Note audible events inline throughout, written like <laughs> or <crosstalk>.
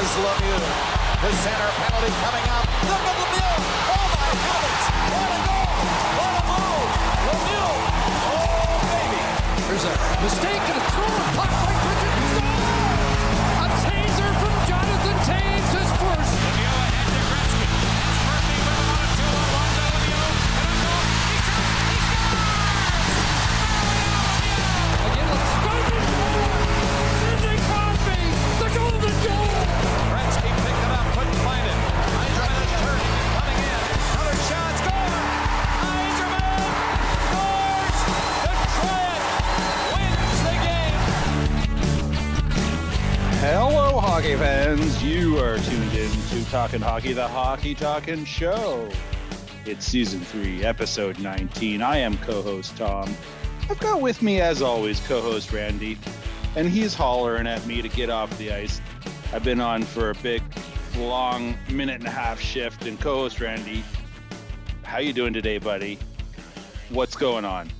Here's Lemieux. The center penalty coming up. Look at Lemieux. Oh my heavens. What a goal. What a move. Lemieux. Oh baby. There's a mistake and a throw. Puck hockey fans. You are tuned in to Talking Hockey, the Hockey Talking Show. It's season three, episode 19. I am co host Tom. I've got with me, as always, co host Randy, and he's hollering at me to get off the ice. I've been on for a big, long minute and a half shift, and co host Randy, how you doing today, buddy? What's going on?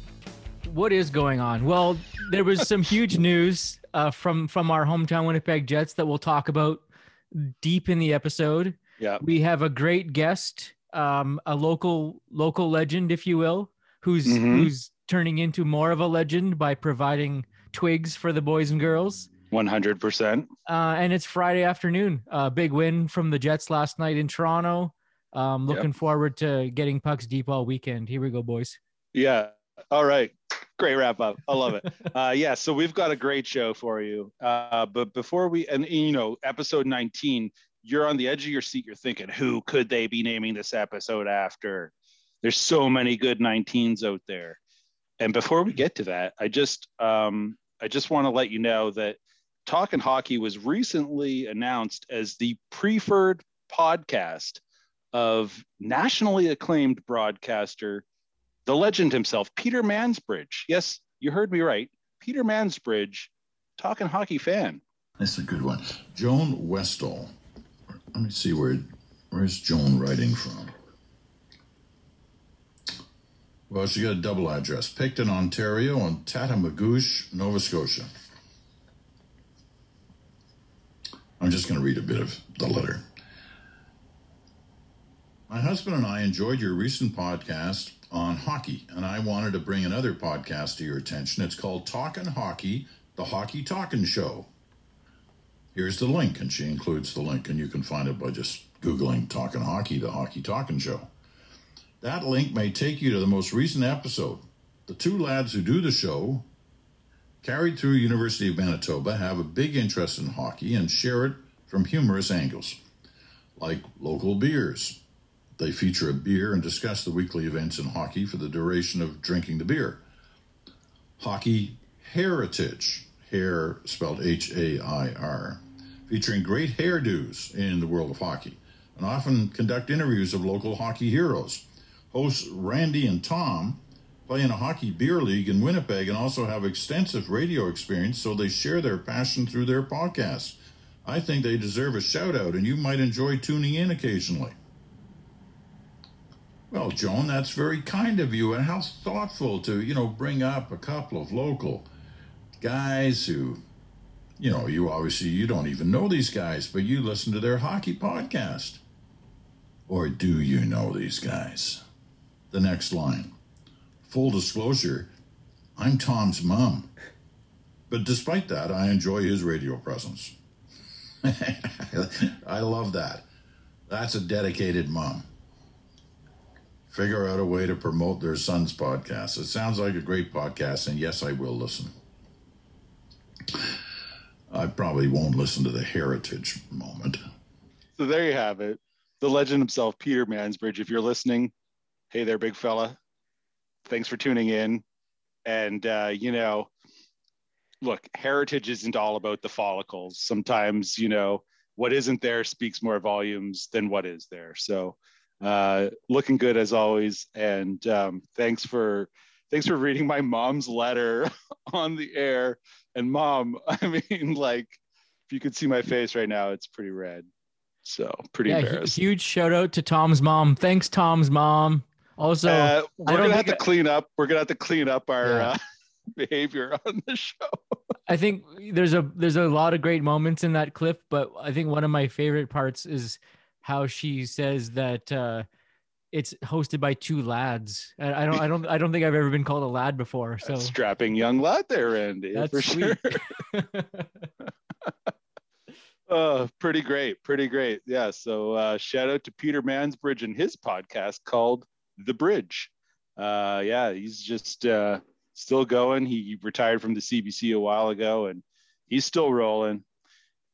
what is going on? Well, there was some huge news uh, from from our hometown Winnipeg Jets that we'll talk about deep in the episode. Yeah. We have a great guest, um, a local local legend, if you will, who's Mhm. who's turning into more of a legend by providing twigs for the boys and girls. 100%. Uh, and it's Friday afternoon. Uh, big win from the Jets last night in Toronto. Um, Yep. looking forward to getting pucks deep all weekend. Here we go, boys. Yeah. All right. Great wrap up. I love it. <laughs> uh, yeah. So we've got a great show for you. Uh, but before we, and you know, episode 19, you're on the edge of your seat. You're thinking, who could they be naming this episode after? There's so many good 19s out there. And before we get to that, I just, um, I just want to let you know that Talking Hockey was recently announced as the preferred podcast of nationally acclaimed broadcaster the legend himself, Peter Mansbridge. Yes, you heard me right. Peter Mansbridge, talking hockey fan. That's a good one. Joan Westall. Let me see where where's Joan writing from. Well, she got a double address: Picton, Ontario, and Tatamagouche, Nova Scotia. I'm just going to read a bit of the letter. My husband and I enjoyed your recent podcast on hockey, and I wanted to bring another podcast to your attention. It's called Talkin' Hockey, the Hockey Talkin' Show. Here's the link, and she includes the link, and you can find it by just Googling Talkin' Hockey, the Hockey Talkin' Show. That link may take you to the most recent episode. The two lads who do the show, carried through University of Manitoba, have a big interest in hockey and share it from humorous angles, like local beers. They feature a beer and discuss the weekly events in hockey for the duration of drinking the beer. Hockey Heritage, hair spelled H A I R, featuring great hairdos in the world of hockey, and often conduct interviews of local hockey heroes. Hosts Randy and Tom play in a hockey beer league in Winnipeg and also have extensive radio experience, so they share their passion through their podcasts. I think they deserve a shout out, and you might enjoy tuning in occasionally. Well, Joan, that's very kind of you, and how thoughtful to, you know, bring up a couple of local guys who, you know, you obviously you don't even know these guys, but you listen to their hockey podcast. Or do you know these guys? The next line. Full disclosure, I'm Tom's mom. But despite that, I enjoy his radio presence. <laughs> I love that. That's a dedicated mom figure out a way to promote their son's podcast. It sounds like a great podcast, and yes, I will listen. I probably won't listen to the heritage moment. So there you have it. The legend himself, Peter Mansbridge. If you're listening, hey there, big fella. Thanks for tuning in. And, uh, you know, look, heritage isn't all about the follicles. Sometimes, you know, what isn't there speaks more volumes than what is there. So, uh, looking good as always. And um, thanks for thanks for reading my mom's letter <laughs> on the air. And mom, <laughs> I mean, like, if you could see my face right now, it's pretty red. So pretty Yeah, embarrassed. huge shout out to Tom's mom. Thanks, Tom's mom. Also, uh, we're gonna have to clean up. We're gonna have to clean up our Yeah. uh, <laughs> behavior on the show. I think there's a there's a lot of great moments in that clip, but I think one of my favorite parts is how she says that uh, it's hosted by two lads. I, I don't I don't I don't think I've ever been called a lad before. So Strapping young lad there, Andy. that's for sweet. sure. <laughs> <laughs> Oh, pretty great. Pretty great. Yeah. So uh, shout out to Peter Mansbridge and his podcast called The Bridge. Uh, yeah, he's just uh, still going. He retired from the CBC a while ago and he's still rolling.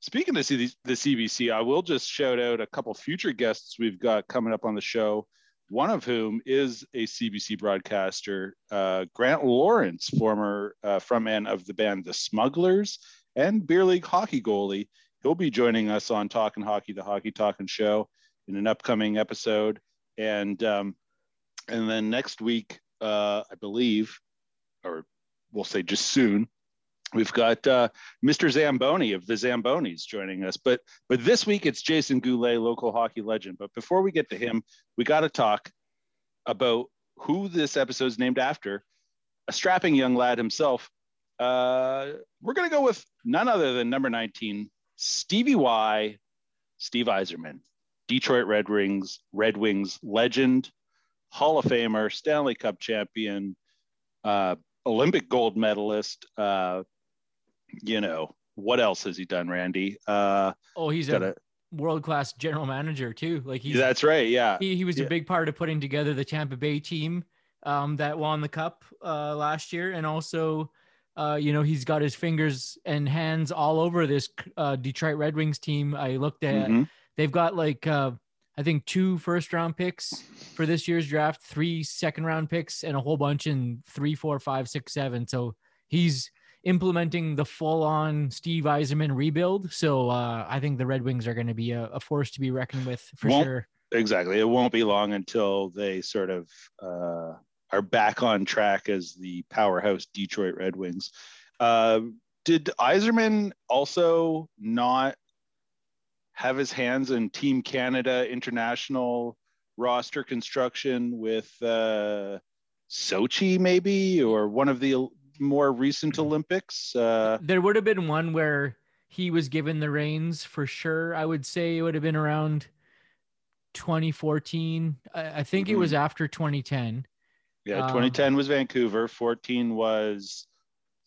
Speaking of the the CBC, I will just shout out a couple future guests we've got coming up on the show. One of whom is a CBC broadcaster, uh, Grant Lawrence, former uh, frontman of the band The Smugglers and beer league hockey goalie. He'll be joining us on Talking Hockey, the Hockey Talking Show, in an upcoming episode. And um, and then next week, uh, I believe, or we'll say just soon, we've got uh, Mr. Zamboni of the Zambonis joining us. But but this week it's Jason Goulet, local hockey legend. But before we get to him, we got to talk about who this episode is named after, a strapping young lad himself. Uh, we're going to go with none other than number 19, Stevie Y, Steve Yzerman, Detroit Red Wings, Red Wings legend, Hall of Famer, Stanley Cup champion, uh, Olympic gold medalist. Uh, you know, what else has he done, Randy? Uh, oh, he's got a a, world class general manager too. Like he's that's right. Yeah. he, he was Yeah. a big part of putting together the Tampa Bay team um, that won the cup uh, last year, and also, uh, you know, he's got his fingers and hands all over this uh, Detroit Red Wings team. I looked at; Mhm. they've got like uh, I think two first round picks for this year's draft, three second round picks, and a whole bunch in three, four, five, six, seven. So he's implementing the full on Steve Yzerman rebuild. So uh, I think the Red Wings are going to be a, a force to be reckoned with for Won't- sure. Exactly. It won't be long until they sort of uh, are back on track as the powerhouse Detroit Red Wings. Uh, did Yzerman also not have his hands in Team Canada international roster construction with uh, Sochi, maybe, or one of the more recent Olympics? Uh, there would have been one where he was given the reins for sure. I would say it would have been around 2014. I, I think it was after 2010. Yeah, Um, 2010 was Vancouver. 14 was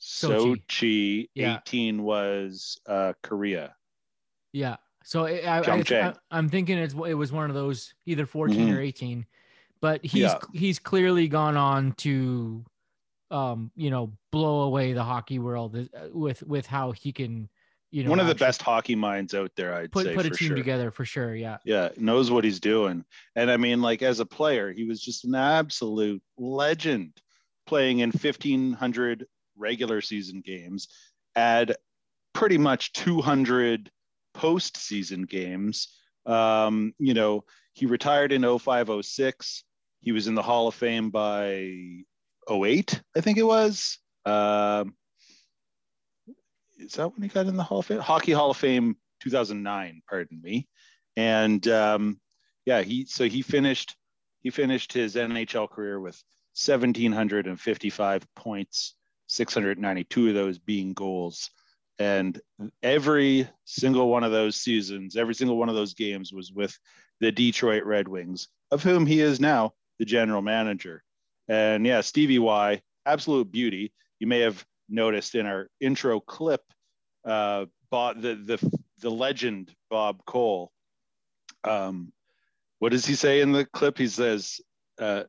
Sochi. Sochi. Yeah. 18 was uh, Korea. Yeah. So I, I, I, I'm thinking it's, it was one of those either 14 or 18, but he's Yeah. he's clearly gone on to, um, you know, blow away the hockey world uh, with with how he can, you know, One of the best hockey minds out there, I'd put say put a team sure. together for sure. Yeah. Yeah, knows what he's doing. And I mean, like as a player, he was just an absolute legend playing in 1,500 regular season games, add pretty much 200 postseason games. Um, you know, he retired in 0506. He was in the Hall of Fame by 08, I think it was. Um, is that when he got in the Hall of Fame? Hockey Hall of Fame 2009, pardon me. And um, yeah, he so he finished he finished his NHL career with 1755 points, 692 of those being goals. And every single one of those seasons, every single one of those games was with the Detroit Red Wings, of whom he is now the general manager. And yeah, Stevie Y, absolute beauty. You may have noticed in our intro clip, uh, Bob, the the the legend Bob Cole. Um, what does he say in the clip? He says, uh,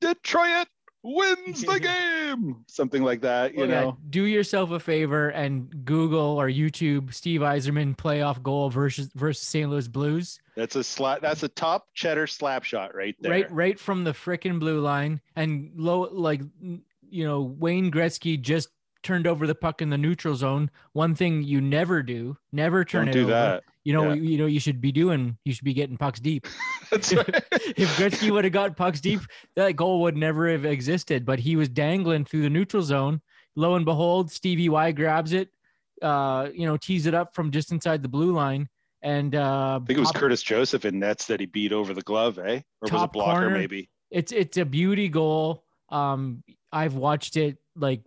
"Detroit wins the <laughs> game," something like that. You Well, yeah, know, do yourself a favor and Google or YouTube Steve Yzerman playoff goal versus versus St. Louis Blues. that's a slap. That's a top cheddar slap shot right there. Right right from the frickin' blue line and low like you know Wayne Gretzky just turned over the puck in the neutral zone. One thing you never do, never turn Don't it do over. that. You know, Yeah. you know you should be doing you should be getting pucks deep. <laughs> That's right. <laughs> if Gretzky would have got pucks deep, that goal would never have existed. But he was dangling through the neutral zone. Lo and behold, Stevie Y grabs it, uh, you know, tees it up from just inside the blue line, and uh, I think it was top- Curtis Joseph in nets that he beat over the glove, eh? Or was it blocker corner. maybe? it's it's a beauty goal. Um, I've watched it like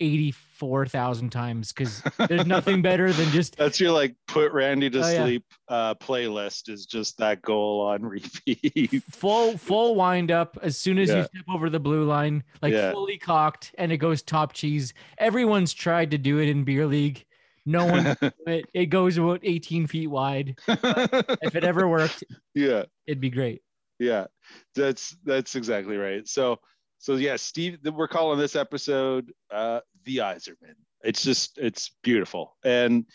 84,000 times because there's nothing <laughs> better than just That's your like put Randy to Oh, yeah. sleep uh, playlist is just that goal on <laughs> repeat. full full wind up as soon as you step over the blue line, like Yeah. fully cocked, and it goes top cheese. Everyone's tried to do it in beer league. No one can <laughs> it. It goes about 18 feet wide. <laughs> If it ever worked, yeah. it'd be great. yeah that's that's exactly right so so yeah steve we're calling this episode uh the yzerman it's just it's beautiful and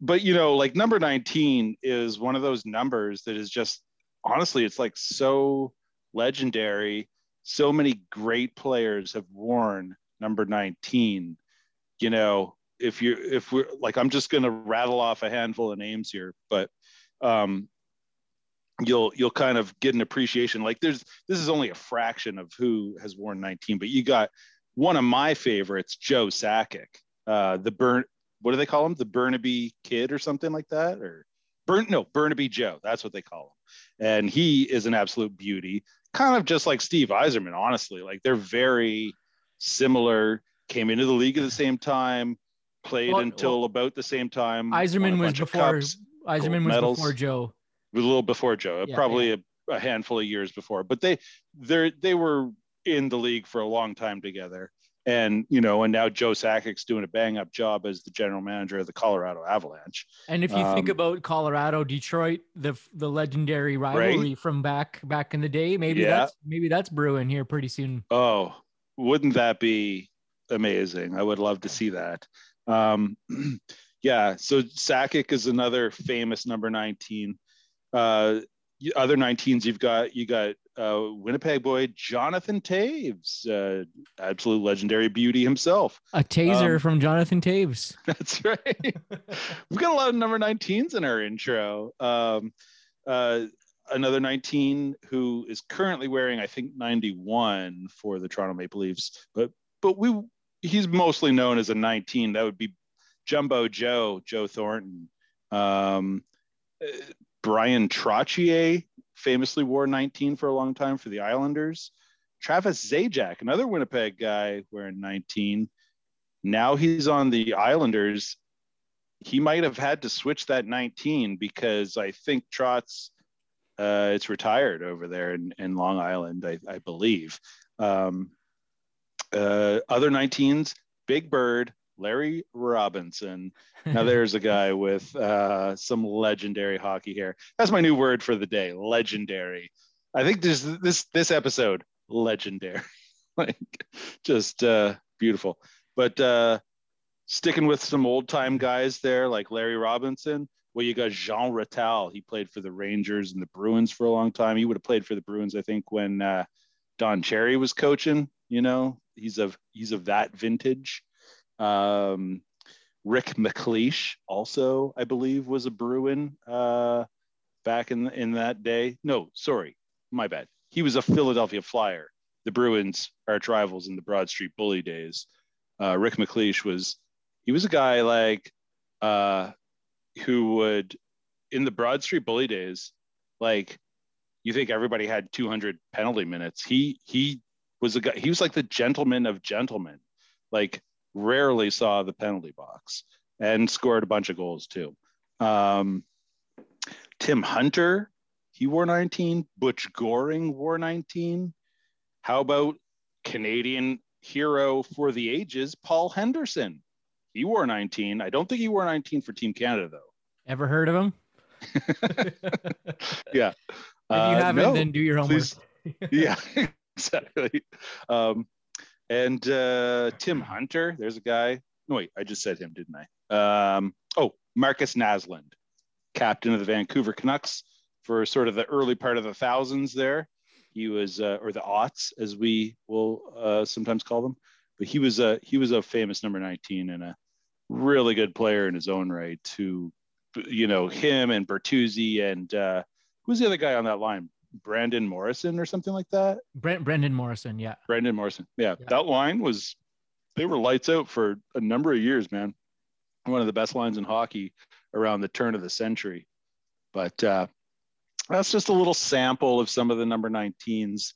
but you know like number 19 is one of those numbers that is just honestly it's like so legendary. So many great players have worn number 19 you know if you if we're like i'm just to rattle off a handful of names here but um you'll you'll kind of get an appreciation. Like there's this is only a fraction of who has worn 19 but you got one of my favorites joe sakic uh the burn what do they call him? The burnaby kid or something like that? Or burn no burnaby joe. That's what they call him. And he is an absolute beauty. Kind of just like steve yzerman honestly. Like they're very similar. Came into the league at the same time played Well, until about the same time Yzerman was before cups Yzerman was medals. before Joe. a little before Joe, Yeah, probably A, a handful of years before, but they they they were in the league for a long time together. And you know, and now Joe Sakic's doing a bang up job as the general manager of the Colorado Avalanche. And if you think Um, about Colorado, Detroit, the the legendary rivalry from back back in the day, maybe Yeah. that's maybe that's brewing here pretty soon. Oh, wouldn't that be amazing? I would love to see that. Um, <clears throat> yeah, so Sakic is another famous number 19. Uh, other 19s you've got you got uh, Winnipeg boy Jonathan Toews, uh, absolute legendary beauty himself. A taser Um, from Jonathan Toews. <laughs> That's right. We've got a lot of number 19s in our intro. Um, uh, another 19 who is currently wearing, I think, 91 for the Toronto Maple Leafs, but but we he's mostly known as a 19. That would be Jumbo Joe, Joe Thornton. Um, Bryan Trottier famously wore 19 for a long time for the Islanders. Travis Zajac, another Winnipeg guy wearing 19 now he's on the Islanders. He might have had to switch that 19 because I think Trotz, uh, it's retired over there in, in Long Island, I, I believe. Um, uh, other 19s, Big Bird, Larry Robinson. Now <laughs> there's a guy with uh, some legendary hockey hair. That's my new word for the day, legendary. I think this this this episode, legendary, <laughs> like just uh, beautiful but uh, sticking with some old time guys there like Larry Robinson. Well, you got Jean Ratelle. He played for the Rangers and the Bruins for a long time. He would have played for the Bruins, I think, when uh, Don Cherry was coaching. You know, he's of he's of that vintage. Um, Rick MacLeish also, I believe, was a Bruin uh, back in in that day. No, sorry, my bad. He was a Philadelphia Flyer. The Bruins arch rivals in the Broad Street Bully days uh, Rick MacLeish was he was a guy like uh, who would in the Broad Street Bully days, like you think everybody had 200 penalty minutes. He he was a guy. He was like the gentleman of gentlemen. Like rarely saw the penalty box and scored a bunch of goals too. Um, Tim Hunter, he wore 19. Butch Goring wore 19. How about Canadian hero for the ages, Paul Henderson? He wore 19. I don't think he wore 19 for Team Canada though. Ever heard of him? <laughs> <laughs> Yeah. If you Uh, haven't, no, then do your homework. please. yeah, <laughs> exactly. Um, and uh, Tim Hunter, there's a guy. No, wait, I just said him, didn't I? Um, oh, Markus Naslund, captain of the Vancouver Canucks for sort of the early part of the thousands there. He was, uh, or the aughts, as we will uh, sometimes call them. But he was a he was a famous number 19 and a really good player in his own right. Who, you know, him and Bertuzzi and uh, who's the other guy on that line? Brandon Morrison or something like that. Brent Brendan Morrison, yeah. Brandon Morrison. Yeah, Yeah. that line was they were lights out for a number of years, man. One of the best lines in hockey around the turn of the century. But uh, that's just a little sample of some of the number 19s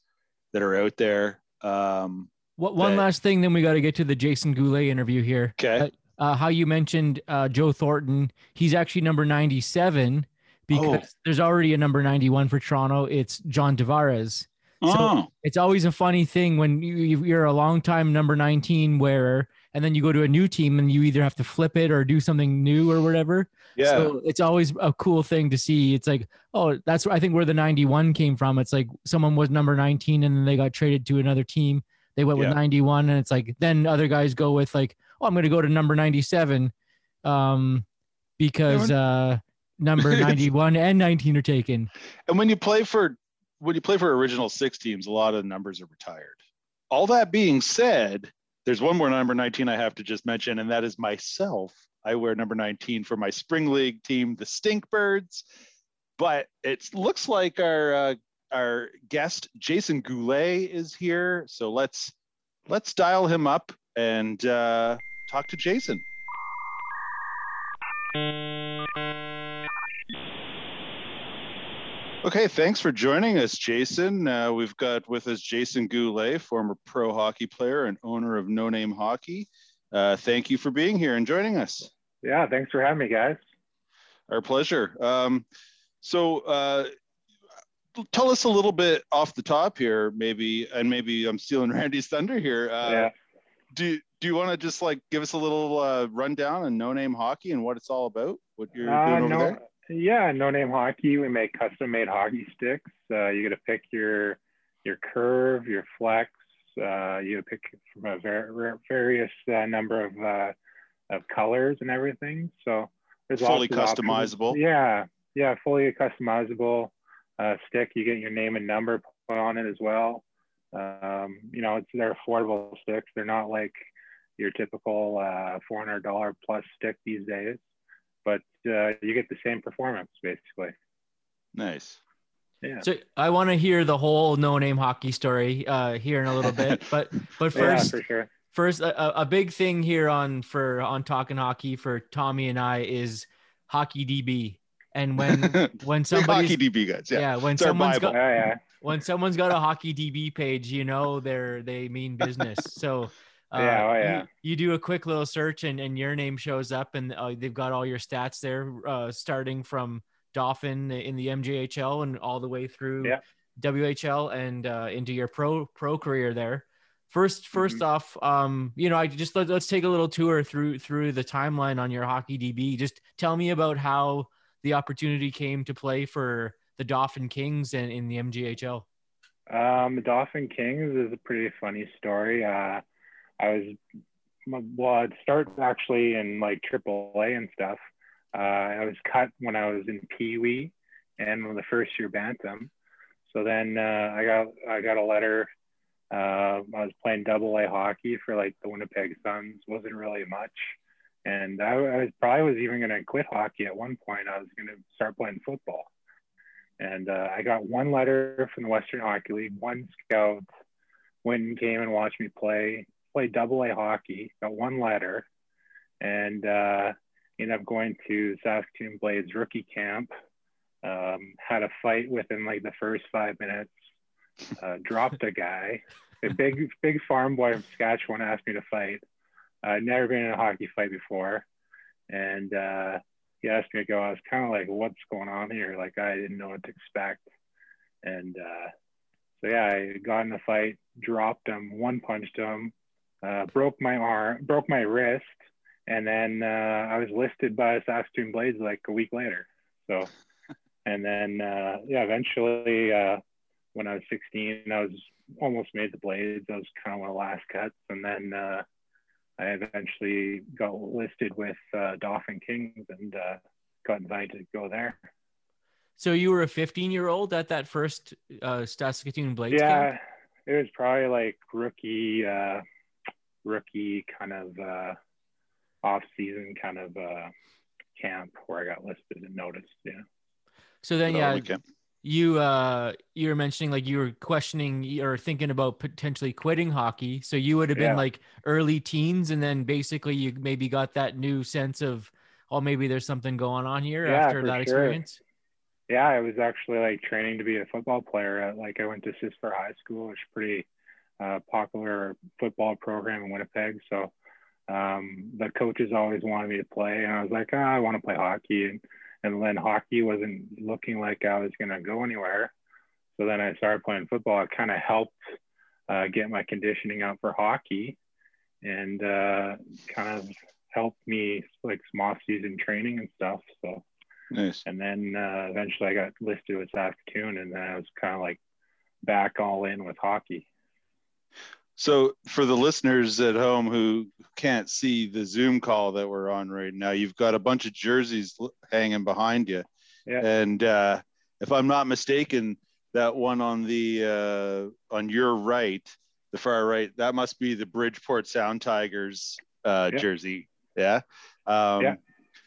that are out there. Um, What one that- last thing, then we got to get to the Jason Goulet interview here. Okay. Uh, how you mentioned uh, Joe Thornton, he's actually number 97 because Oh. there's already a number 91 for Toronto. It's John Tavares. oh, It's always a funny thing when you, you're a longtime number 19 wearer, and then you go to a new team and you either have to flip it or do something new or whatever. yeah. So it's always a cool thing to see. It's like, oh, that's I think where the 91 came from. It's like someone was number 19 and then they got traded to another team. They went Yeah. with 91, and it's like then other guys go with like, oh, I'm going to go to number 97, um, because uh, number <laughs> 91 and 19 are taken. and when you play for when you play for original six teams, a lot of the numbers are retired. All that being said, there's one more number 19 I have to just mention, and that is myself. I wear number 19 for my spring league team, the Stinkbirds. But it looks like our uh, our guest Jason Goulet is here, so let's let's dial him up and uh, talk to Jason. Okay, thanks for joining us, Jason. Uh, we've got with us Jason Goulet, former pro hockey player and owner of No Name Hockey. Uh, thank you for being here and joining us. Yeah, thanks for having me, guys. Our pleasure. Um, so, uh, tell us a little bit off the top here, maybe, and maybe I'm stealing <laughs> Randy's thunder here. Uh, yeah, Do Do you want to just like give us a little uh, rundown on No Name Hockey and what it's all about? What you're Uh, doing over no, there? Yeah, no name hockey. We make custom made hockey sticks. Uh, you got to pick your your curve, your flex. Uh, you pick from a ver- various uh, number of uh, of colors and everything. So there's Fully of options. customizable. Yeah, yeah, fully customizable uh, stick. You get your name and number put on it as well. Um, you know, it's they're affordable sticks. They're not like your typical uh, $400 plus stick these days, uh, you get the same performance basically. Nice. Yeah. So I want to hear the whole no name hockey story uh, here in a little bit, <laughs> but but yeah, first, for sure. first a, a big thing here on for on talking hockey for Tommy and I is hockey DB, and when <laughs> when Big somebody's hockey DB guys. Yeah. yeah when It's our someone's Bible. got Oh yeah. when someone's got a hockey DB page, you know they're they mean business. So uh, Yeah, oh, yeah. You, you do a quick little search and, and your name shows up and uh, they've got all your stats there, uh, starting from Dauphin in the MJHL and all the way through Yeah. WHL and uh, into your pro pro career there. First, 1st Mm-hmm. off, um, you know, I just let, let's take a little tour through through the timeline on your hockey DB. Just tell me about how the opportunity came to play for the Dauphin Kings and in the MJHL. Um, the Dauphin Kings is a pretty funny story. I was, well, I'd start actually in like AAA and stuff. Uh, I was cut when I was in Pee Wee and the first year Bantam. So then uh, I got I got a letter. Uh, I was playing Double A hockey for like the Winnipeg Suns. wasn't really much, and I, I was probably was even going to quit hockey at one point. I was going to start playing football. And uh, I got one letter from the Western Hockey League. One scout went and came and watched me play, play double A hockey. Got one letter, and uh, ended up going to Saskatoon Blades rookie camp. Um, had a fight within like the first five minutes. Uh, dropped a guy. A <laughs> big, big farm boy from Saskatchewan asked me to fight. I'd never been in a hockey fight before, and uh, he asked me to go. I was kind of like, "What's going on here?" Like I didn't know what to expect, and uh, so yeah, I got in a fight, dropped him, one punched him, uh, broke my arm, broke my wrist, and then uh, I was listed by Saskatoon Blades like a week later. So, <laughs> and then uh, yeah, eventually uh, when I was 16, I was almost made the Blades. I was kind of one of the last cuts, and then. Uh, I eventually got listed with uh, Dauphin Kings and uh, got invited to go there. So you were a 15 year old at that first uh, Saskatoon Blades yeah, camp? it was probably like rookie, uh, rookie kind of uh, off season kind of uh, camp where I got listed and noticed. Yeah. So then, yeah, old weekend. you uh, you were mentioning like you were questioning or thinking about potentially quitting hockey. So you would have been Yeah. like early teens, and then basically you maybe got that new sense of, oh, maybe there's something going on here Yeah, after that sure. experience. Yeah, I was actually like training to be a football player. At, like I went to Sisler High School, which is pretty uh, popular football program in Winnipeg. So um, the coaches always wanted me to play, and I was like, oh, I want to play hockey, and and then hockey wasn't looking like I was gonna go anywhere. So then I started playing football. It kind of helped uh, get my conditioning out for hockey, and uh, kind of helped me like some off-season training and stuff. So Nice. and then uh, eventually I got listed with Saskatoon, and then I was kind of like back all in with hockey. So for the listeners at home who can't see the Zoom call that we're on right now, you've got a bunch of jerseys hanging behind you. Yeah. And uh, if I'm not mistaken, that one on the uh, on your right, the far right, that must be the Bridgeport Sound Tigers uh, Yeah. jersey. Yeah. Um, Yeah.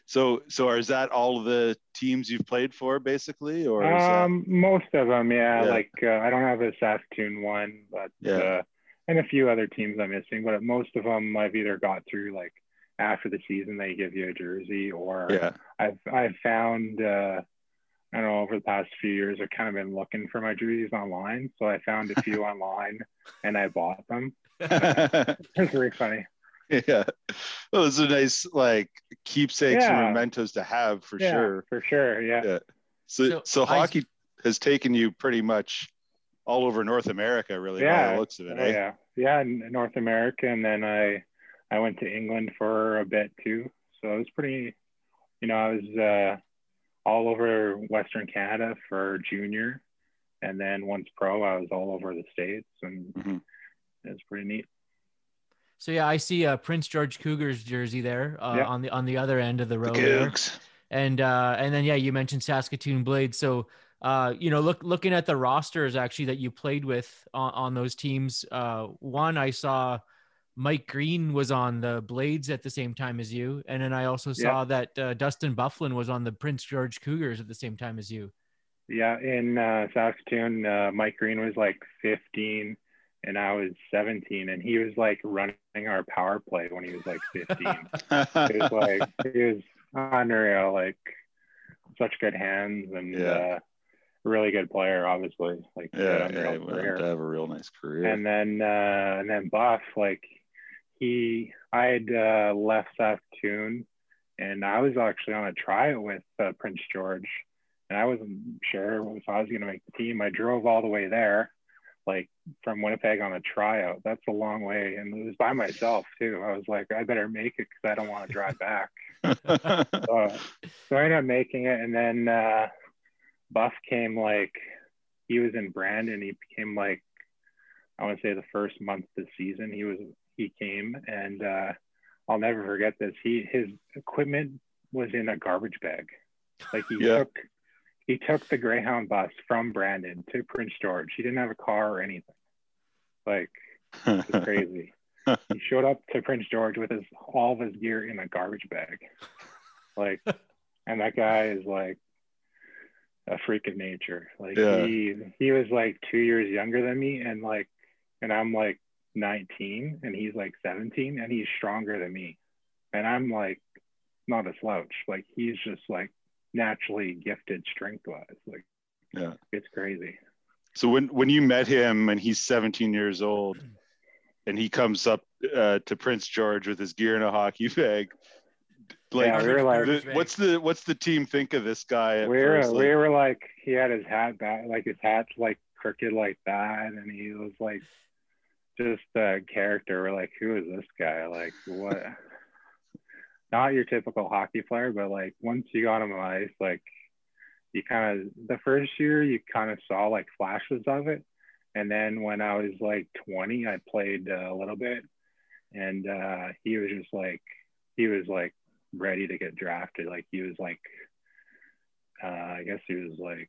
So so is that all of the teams you've played for basically, or is that- Um, most of them, yeah. Yeah. Like uh, I don't have a Saskatoon one, but Yeah. And a few other teams I'm missing. But most of them I've either got through like after the season they give you a jersey, or yeah. I've I've found uh, I don't know over the past few years I've kind of been looking for my jerseys online, so I found a <laughs> few online and I bought them. <laughs> It's very funny. yeah. Well, it's a nice like keepsakes Yeah. and mementos to have for yeah, sure. for sure. Yeah. Yeah. So So so, I- hockey has taken you pretty much all over North America, really, by Yeah. the looks of it. Oh, eh? yeah, yeah, North America, and then I I went to England for a bit too. So it was pretty, you know, I was uh, all over Western Canada for junior, and then once pro, I was all over the states, and Mhm. it was pretty neat. So yeah, I see a Prince George Cougars jersey there uh, Yeah. on the on the other end of the The road. there. Cougs. and uh and then yeah you mentioned saskatoon blades so uh you know look looking at the rosters actually that you played with on, on those teams uh one i saw mike green was on the blades at the same time as you and then i also saw that uh, dustin byfuglien was on the prince george cougars at the same time as you Yeah, in uh, Saskatoon, uh, Mike Green was like 15, and I was 17, and he was like running our power play when he was like 15. <laughs> it was like he was unreal, like such good hands and Yeah. uh, really good player, obviously. Like yeah, yeah, he went to have a real nice career. And then uh, and then Buff, like he, I had uh, left Saskatoon, and I was actually on a tryout with uh, Prince George, and I wasn't sure if I was going to make the team. I drove all the way there, like from Winnipeg on a tryout. That's a long way, and it was by myself too. I was like, I better make it because I don't want to drive back. <laughs> so, so I ended up making it, and then uh, Buff came like he was in Brandon. He became like I want to say the first month of the season. He was he came, and uh, I'll never forget this. He his equipment was in a garbage bag. Like he Yeah. took he took the Greyhound bus from Brandon to Prince George. He didn't have a car or anything. Like it's <laughs> crazy. he showed up to Prince George with his all of his gear in a garbage bag. Like, and that guy is like a freak of nature. Like Yeah. he he was like two years younger than me, and like, and I'm like 19, and he's like 17, and he's stronger than me, and I'm like not a slouch. Like he's just like naturally gifted strength wise. Like, Yeah. it's crazy. So when when you met him and he's 17 years old, and he comes up uh, to Prince George with his gear in a hockey bag, like, Yeah, we were like- the- what's the what's the team think of this guy? At we were first? we Like, were like he had his hat back like his hat's like crooked like that and he was like just a character we're like who is this guy like what <laughs> not your typical hockey player but like once you got him on ice like you kind of the first year you kind of saw like flashes of it and then when i was like 20 i played uh, a little bit and uh he was just like he was like ready to get drafted like he was like uh, I guess he was like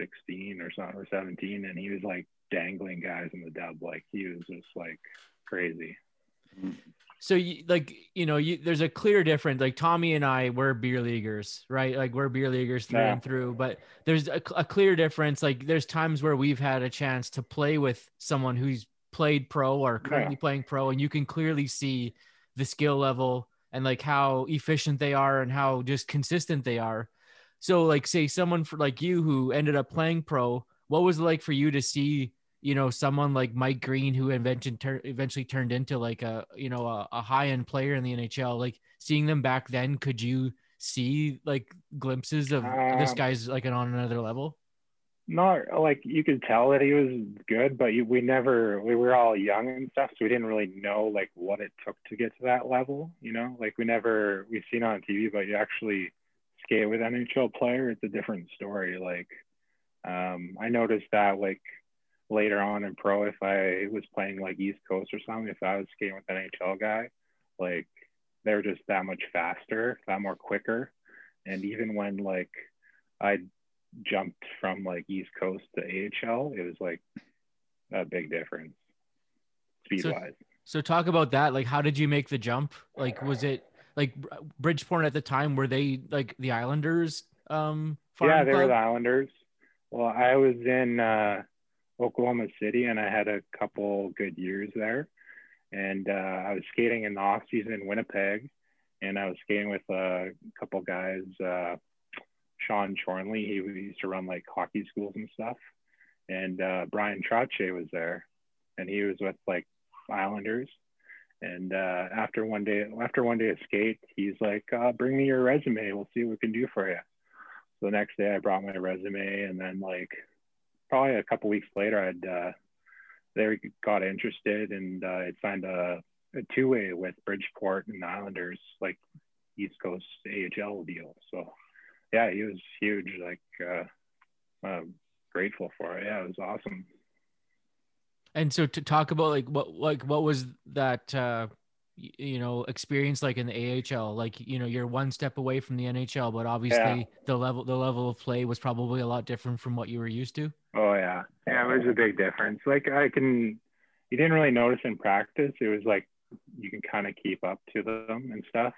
16 or something or 17, and he was like dangling guys in the dub. Like he was just like crazy. so you like you know you there's a clear difference like tommy and i we're beer leaguers right like we're beer leaguers through Yeah. and through but there's a, a clear difference like there's times where we've had a chance to play with someone who's played pro or currently playing pro and you can clearly see the skill level and like how efficient they are and how just consistent they are so like say someone for like you who ended up playing pro what was it like for you to see you know someone like Mike Green who eventually tur- eventually turned into like a you know a, a high end player in the NHL. Like seeing them back then, could you see like glimpses of this Um, guy's like on another level? Not like you could tell that he was good, but you, we never we were all young and stuff, so we didn't really know like what it took to get to that level. You know, like we never we've seen on TV, but you actually skate with NHL player, it's a different story. Like um, I noticed that like later on in pro, if I was playing like East Coast or something, if I was skating with NHL guy, like they were just that much faster, that more quicker, and even when like I jumped from like East Coast to AHL, it was like a big difference speed So- wise. So talk about that. Like, how did you make the jump? Like, was it like Bridgeport at the time? Were they like the Islanders? Um, yeah, they were the Islanders. Well, I was in uh, Oklahoma City and I had a couple good years there. And uh, I was skating in the off season in Winnipeg, and I was skating with a couple guys. Uh, Sean Chornley, he used to run like hockey schools and stuff, and uh, Brian Trotche was there, and he was with like Islanders. And uh, after one day, after one day of skate, he's like, uh, "Bring me your resume. We'll see what we can do for you." So the next day I brought my resume and then like probably a couple weeks later I'd uh they got interested and uh I signed a, a two way with Bridgeport and Islanders like East Coast AHL deal. So yeah, he was huge, like uh, uh grateful for it. Yeah, it was awesome. And so to talk about like what like what was that uh you know experience like in the AHL like you know you're one step away from the NHL but obviously the level the level of play was probably a lot different from what you were used to. Oh yeah, yeah, it was a big difference. Like I can, you didn't really notice in practice. It was like you can kind of keep up to them and stuff.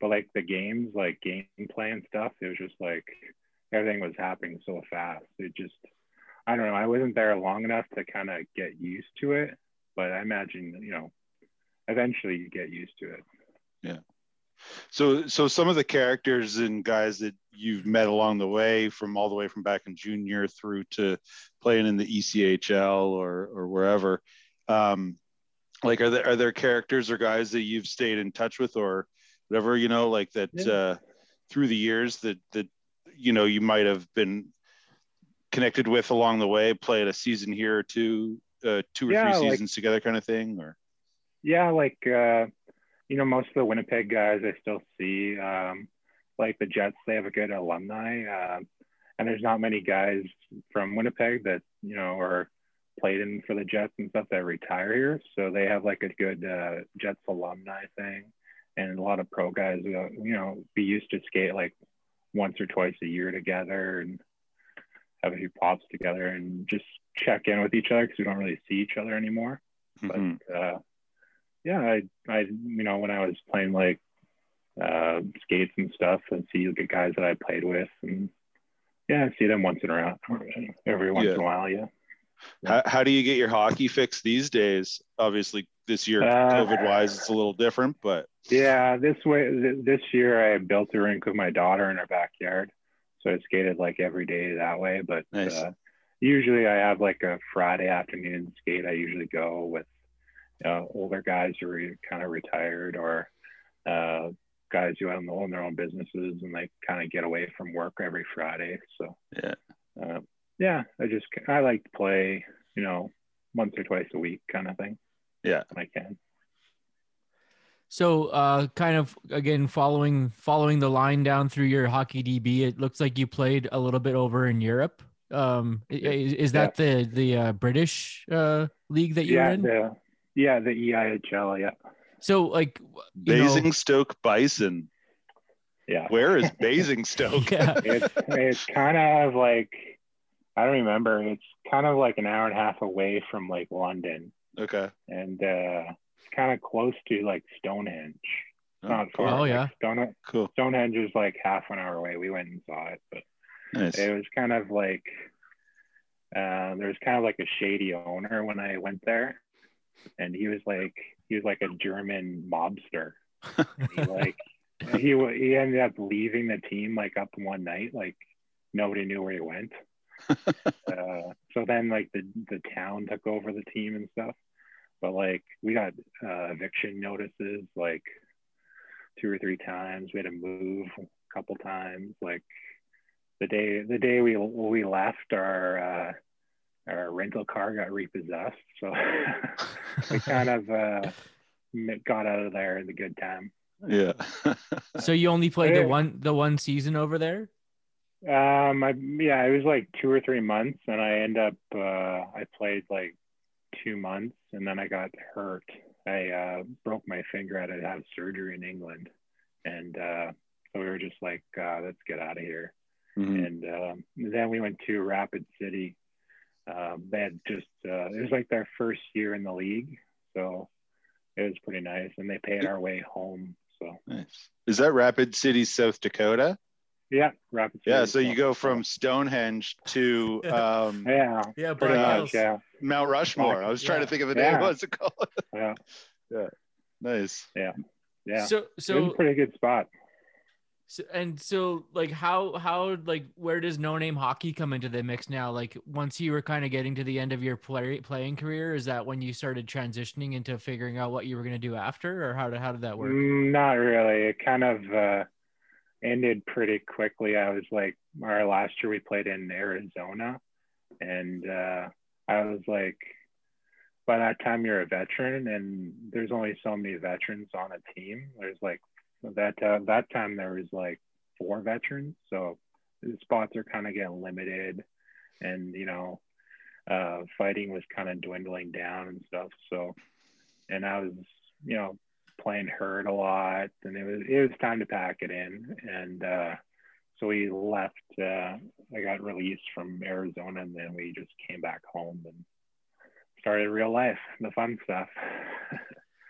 But like the games, like gameplay and stuff, it was just like everything was happening so fast. It just, I don't know. I wasn't there long enough to kind of get used to it. But I imagine, you know, eventually you get used to it. Yeah. So, so some of the characters and guys that you've met along the way, from all the way from back in junior through to playing in the ECHL or or wherever, um, like are there are there characters or guys that you've stayed in touch with or whatever you know, like that Yeah. uh, through the years that that you know you might have been connected with along the way, played a season here or two, uh, two or Yeah, three like- seasons together, kind of thing, or Yeah, like uh, you know, most of the Winnipeg guys I still see. Um, like the Jets, they have a good alumni, uh, and there's not many guys from Winnipeg that you know are played in for the Jets and stuff that retire here. So they have like a good uh, Jets alumni thing, and a lot of pro guys, uh, you know, be used to skate like once or twice a year together and have a few pops together and just check in with each other because we don't really see each other anymore but Mhm. uh, yeah, I, I, you know, when I was playing like uh, skates and stuff, and see the guys that I played with, and yeah, I see them once in a while, every once Yeah. in a while, yeah. How, how do you get your hockey fix these days? Obviously, this year, Uh, COVID wise, it's a little different, but Yeah, this way, th- this year I built a rink with my daughter in her backyard, so I skated like every day that way. But Nice. uh, usually I have like a Friday afternoon skate. I usually go with you know, older guys who are kind of retired or uh, guys who own own their own businesses and they kind of get away from work every Friday. So Yeah. uh, yeah, I just I like to play, you know, once or twice a week kind of thing. Yeah. when I can. So uh kind of again following following the line down through your hockey DB it looks like you played a little bit over in Europe. Um is, is that the the uh, British uh league that you're yeah, in? the yeah the EIHL, yeah. So like you know- Basingstoke Bison. Yeah. Where is <laughs> Basingstoke? yeah. it's it's kind of like I don't remember. It's kind of like an hour and a half away from like London, Okay. and uh, it's kind of close to like Stonehenge. It's not far. Oh, like, yeah. Stone, Cool. Stonehenge is like half an hour away. We went and saw it, but Nice. it was kind of like uh, there was kind of like a shady owner when I went there, and he was like he was like a German mobster. He like he he ended up leaving the team like up one night, like nobody knew where he went. <laughs> uh, so then like the the town took over the team and stuff. But like we got uh, eviction notices like two or three times. We had to move a couple times. Like the day the day we we left, our uh, our rental car got repossessed. So <laughs> we kind of uh, got out of there in the good time. Yeah. <laughs> So you only played the one the one season over there? Um, I, yeah, it was like two or three months, and I end up uh, I played like two months, and then I got hurt. I uh, broke my finger. I had to have surgery in England, and uh, so we were just like, uh, let's get out of here. Mhm. And um, then we went to Rapid City. Um, they had just uh, it was like their first year in the league, so it was pretty nice, and they paid our way home. So Nice. Is that Rapid City, South Dakota? Yeah, Rapid Yeah. So you go from Stonehenge to <laughs> um, yeah, Yeah, pretty Black much, yeah, Mount Rushmore. I was trying to think of the name. Yeah. <laughs> What's it called? yeah, yeah, Nice. yeah. Yeah. So it was so a pretty good spot. So, and so like how how like where does no name hockey come into the mix now like once you were kind of getting to the end of your play, playing career is that when you started transitioning into figuring out what you were going to do after or how did how did that work Not really. It kind of uh, ended pretty quickly. I was like, our last year we played in Arizona, and uh, I was like, by that time you're a veteran, and there's only so many veterans on a team. There's like that uh, that time there was like four veterans, so the spots are kind of getting limited, and you know, uh, fighting was kind of dwindling down and stuff. So, and I was, you know, playing hurt a lot and it was it was time to pack it in. And uh so we left uh i got released from arizona and then we just came back home and started real life the fun stuff. <laughs>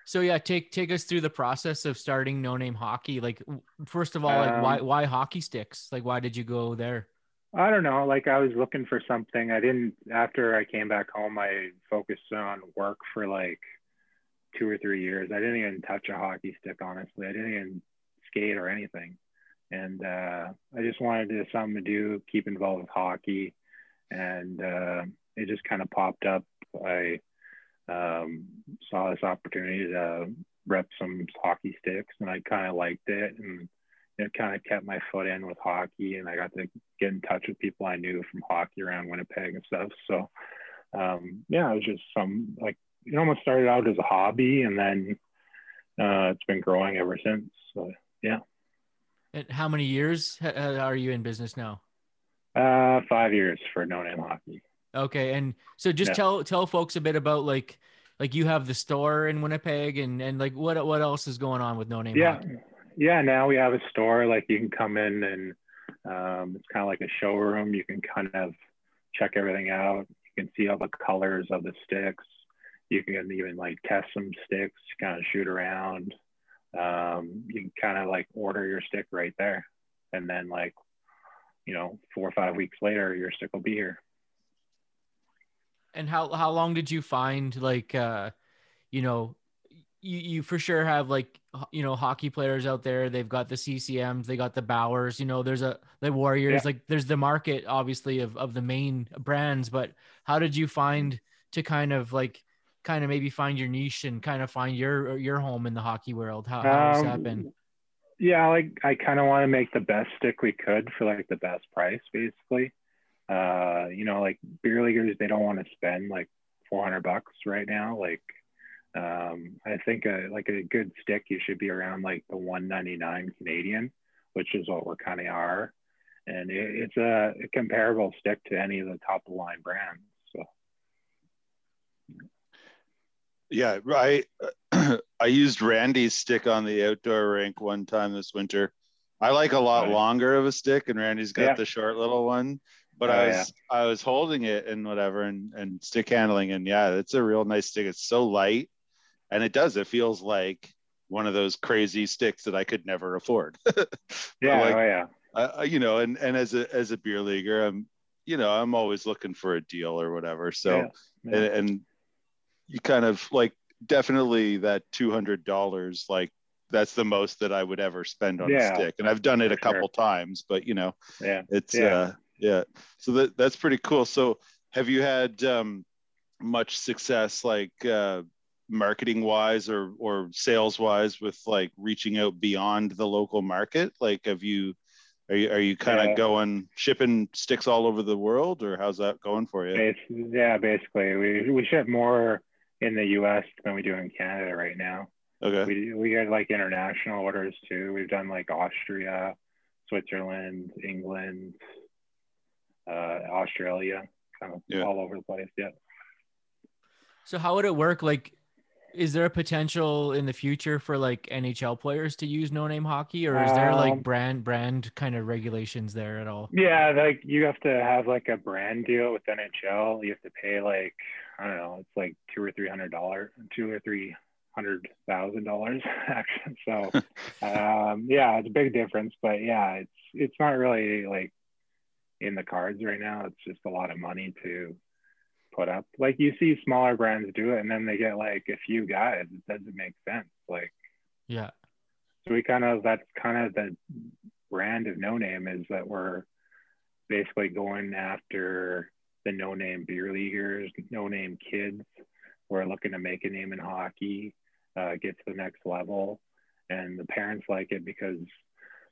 So yeah take take us through the process of starting no name hockey. Like first of all like why Um, why hockey sticks? Like why did you go there? I don't know. Like i was looking for something. I didn't after i came back home i focused on work for like two or three years. I didn't even touch a hockey stick honestly. I didn't even skate or anything. And uh, i just wanted to something to do keep involved with hockey. And uh, it just kind of popped up. I um, saw this opportunity to rep some hockey sticks and i kind of liked it. And it kind of kept my foot in with hockey and I got to get in touch with people I knew from hockey around Winnipeg and stuff. So um, yeah, it was just some like it almost started out as a hobby and then uh, it's been growing ever since. So yeah. and how many years are you in business now uh, five years for no name hockey. Okay, and so just Yeah. tell tell folks a bit about like like you have the store in Winnipeg and and like what what else is going on with No Name Yeah, Hockey? yeah. Now we have a store like you can come in and um, it's kind of like a showroom. You can kind of check everything out. You can see all the colors of the sticks. You can even like test some sticks, kind of shoot around. Um, you can kind of like order your stick right there, and then like you know four or five weeks later, your stick will be here. And how how long did you find like uh you know you you for sure have like you know hockey players out there they've got the CCMs they got the Bowers you know there's a the Warriors Yeah. like there's the market obviously of of the main brands but how did you find to kind of like kind of maybe find your niche and kind of find your your home in the hockey world how how has that Um, been Yeah, like I kind of want to make the best stick we could for like the best price, basically. Uh, you know, like beer leaguers, they don't want to spend like 400 bucks right now. Like, um, I think a, like a good stick, you should be around like the 199 Canadian, which is what we're kind of are. And it, it's a, a comparable stick to any of the top of the line brands. So, Yeah, I <clears throat> I used Randy's stick on the outdoor rink one time this winter. I like a lot longer of a stick, and Randy's got Yeah. the short little one. But Oh, I was yeah. I was holding it and whatever, and and stick handling, and yeah, it's a real nice stick. It's so light, and it does. It feels like one of those crazy sticks that I could never afford. <laughs> Yeah, like, oh, yeah. I- you know, and and as a as a beer leaguer, I'm you know I'm always looking for a deal or whatever. So Yeah, yeah. and, and you kind of like definitely that two hundred dollars like that's the most that I would ever spend on Yeah, a stick, and I've done it a for sure. couple times, but you know Yeah. it's Yeah. uh yeah. So that that's pretty cool. So have you had um, much success, like uh, marketing wise or or sales wise, with like reaching out beyond the local market? Like, have you are you are you kind of Yeah. going shipping sticks all over the world, or how's that going for you? Bas- yeah, basically, we we ship more in the U.S. than we do in Canada right now. Okay. We we get like international orders too. We've done like Austria, Switzerland, England, uh, Australia, kind of Yeah. all over the place. Yeah. So how would it work? Like, is there a potential in the future for like NHL players to use no name hockey, or is there like Um, brand brand kind of regulations there at all? Yeah, like you have to have like a brand deal with NHL. You have to pay like I don't know, it's like two or three hundred dollars, two or three hundred thousand dollars <laughs> actually. So <laughs> um, yeah, it's a big difference, but yeah, it's it's not really like in the cards right now. It's just a lot of money to put up. Like you see smaller brands do it, and then they get like a few guys. It doesn't make sense. Like Yeah. so we kind of that's kind of the brand of no name is that we're basically going after the no name beer leaguers, no name kids. who are looking to make a name in hockey, uh, get to the next level, and the parents like it because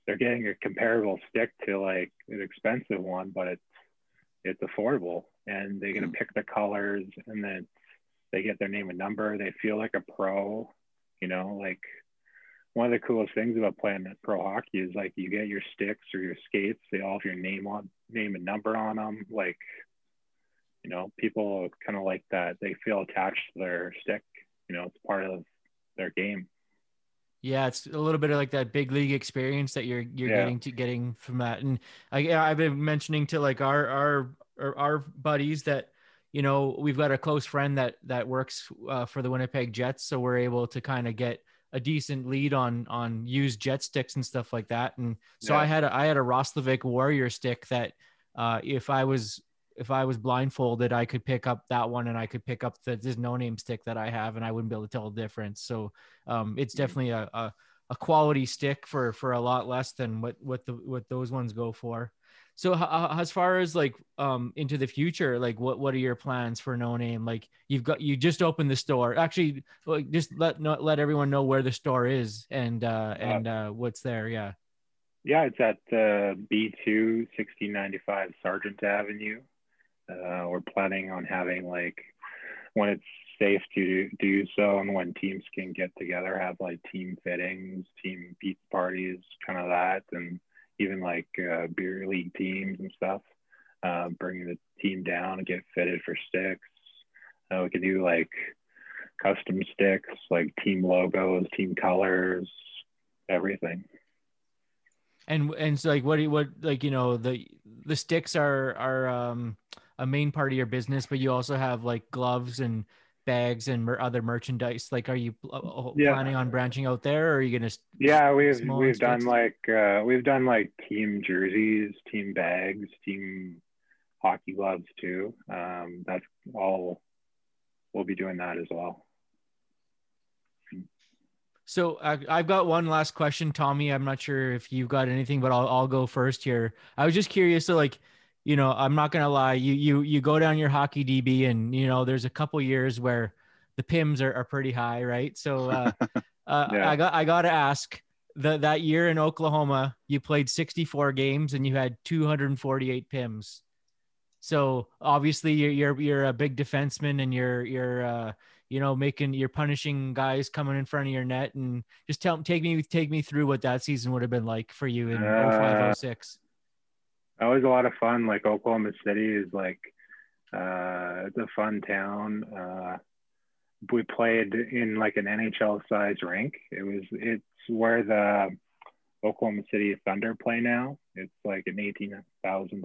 they're getting a comparable stick to like an expensive one, but it's it's affordable, and they're gonna pick the colors, and then they get their name and number. They feel like a pro, you know, like one of the coolest things about playing pro hockey is like you get your sticks or your skates, they all have your name on name and number on them. Like, you know, people kind of like that. They feel attached to their stick. You know, it's part of their game. Yeah, it's a little bit of like that big league experience that you're you're Yeah. getting to getting from that. And I yeah, I've been mentioning to like our our our, our buddies that you know we've got a close friend that that works uh, for the Winnipeg Jets, so we're able to kind of get a decent lead on on used jet sticks and stuff like that. And so Yeah. I had a, I had a Roslovic Warrior stick that uh, if I was if I was blindfolded, I could pick up that one and I could pick up the this no name stick that I have, and I wouldn't be able to tell the difference. So um, it's definitely a, a a quality stick for for a lot less than what what the what those ones go for. So h- h- as far as like um into the future, like what what are your plans for No Name? Like you've got you just opened the store. Actually, like just let no, let everyone know where the store is and uh and uh what's there. Yeah. Yeah, it's at uh, B2 1695 Sargent Avenue. Uh, we're planning on having like when it's safe to do so and when teams can get together, have like team fittings, team pizza parties, kind of that, and even like uh, beer league teams and stuff. Uh, bringing the team down and get fitted for sticks. Uh, we could do like custom sticks, like team logos, team colors, everything. And and so like what do you, what like you know the the sticks are are um a main part of your business, but you also have like gloves and bags and mer- other merchandise. Like, are you pl- uh, Yeah. planning on branching out there, or are you gonna? Yeah, we've we've done like uh, we've done like team jerseys, team bags, team hockey gloves too. Um, that's all. We'll be doing that as well. So I, I've got one last question, Tommy. I'm not sure if you've got anything, but I'll I'll go first here. I was just curious. So like, you know, I'm not gonna lie. You you you go down your hockey DB, and you know, there's a couple years where the pims are, are pretty high, right? So uh, <laughs> uh, Yeah. I got I got to ask. The, that year in Oklahoma, you played 64 games and you had 248 pims. So obviously you're you're you're a big defenseman and you're you're uh you know making you're punishing guys coming in front of your net and just tell take me take me through what that season would have been like for you in Uh, 0506. That was a lot of fun. Like Oklahoma City is like uh, it's a fun town. Uh, we played in like an NHL size rink. It was it's where the Oklahoma City Thunder play now. It's like an eighteen thousand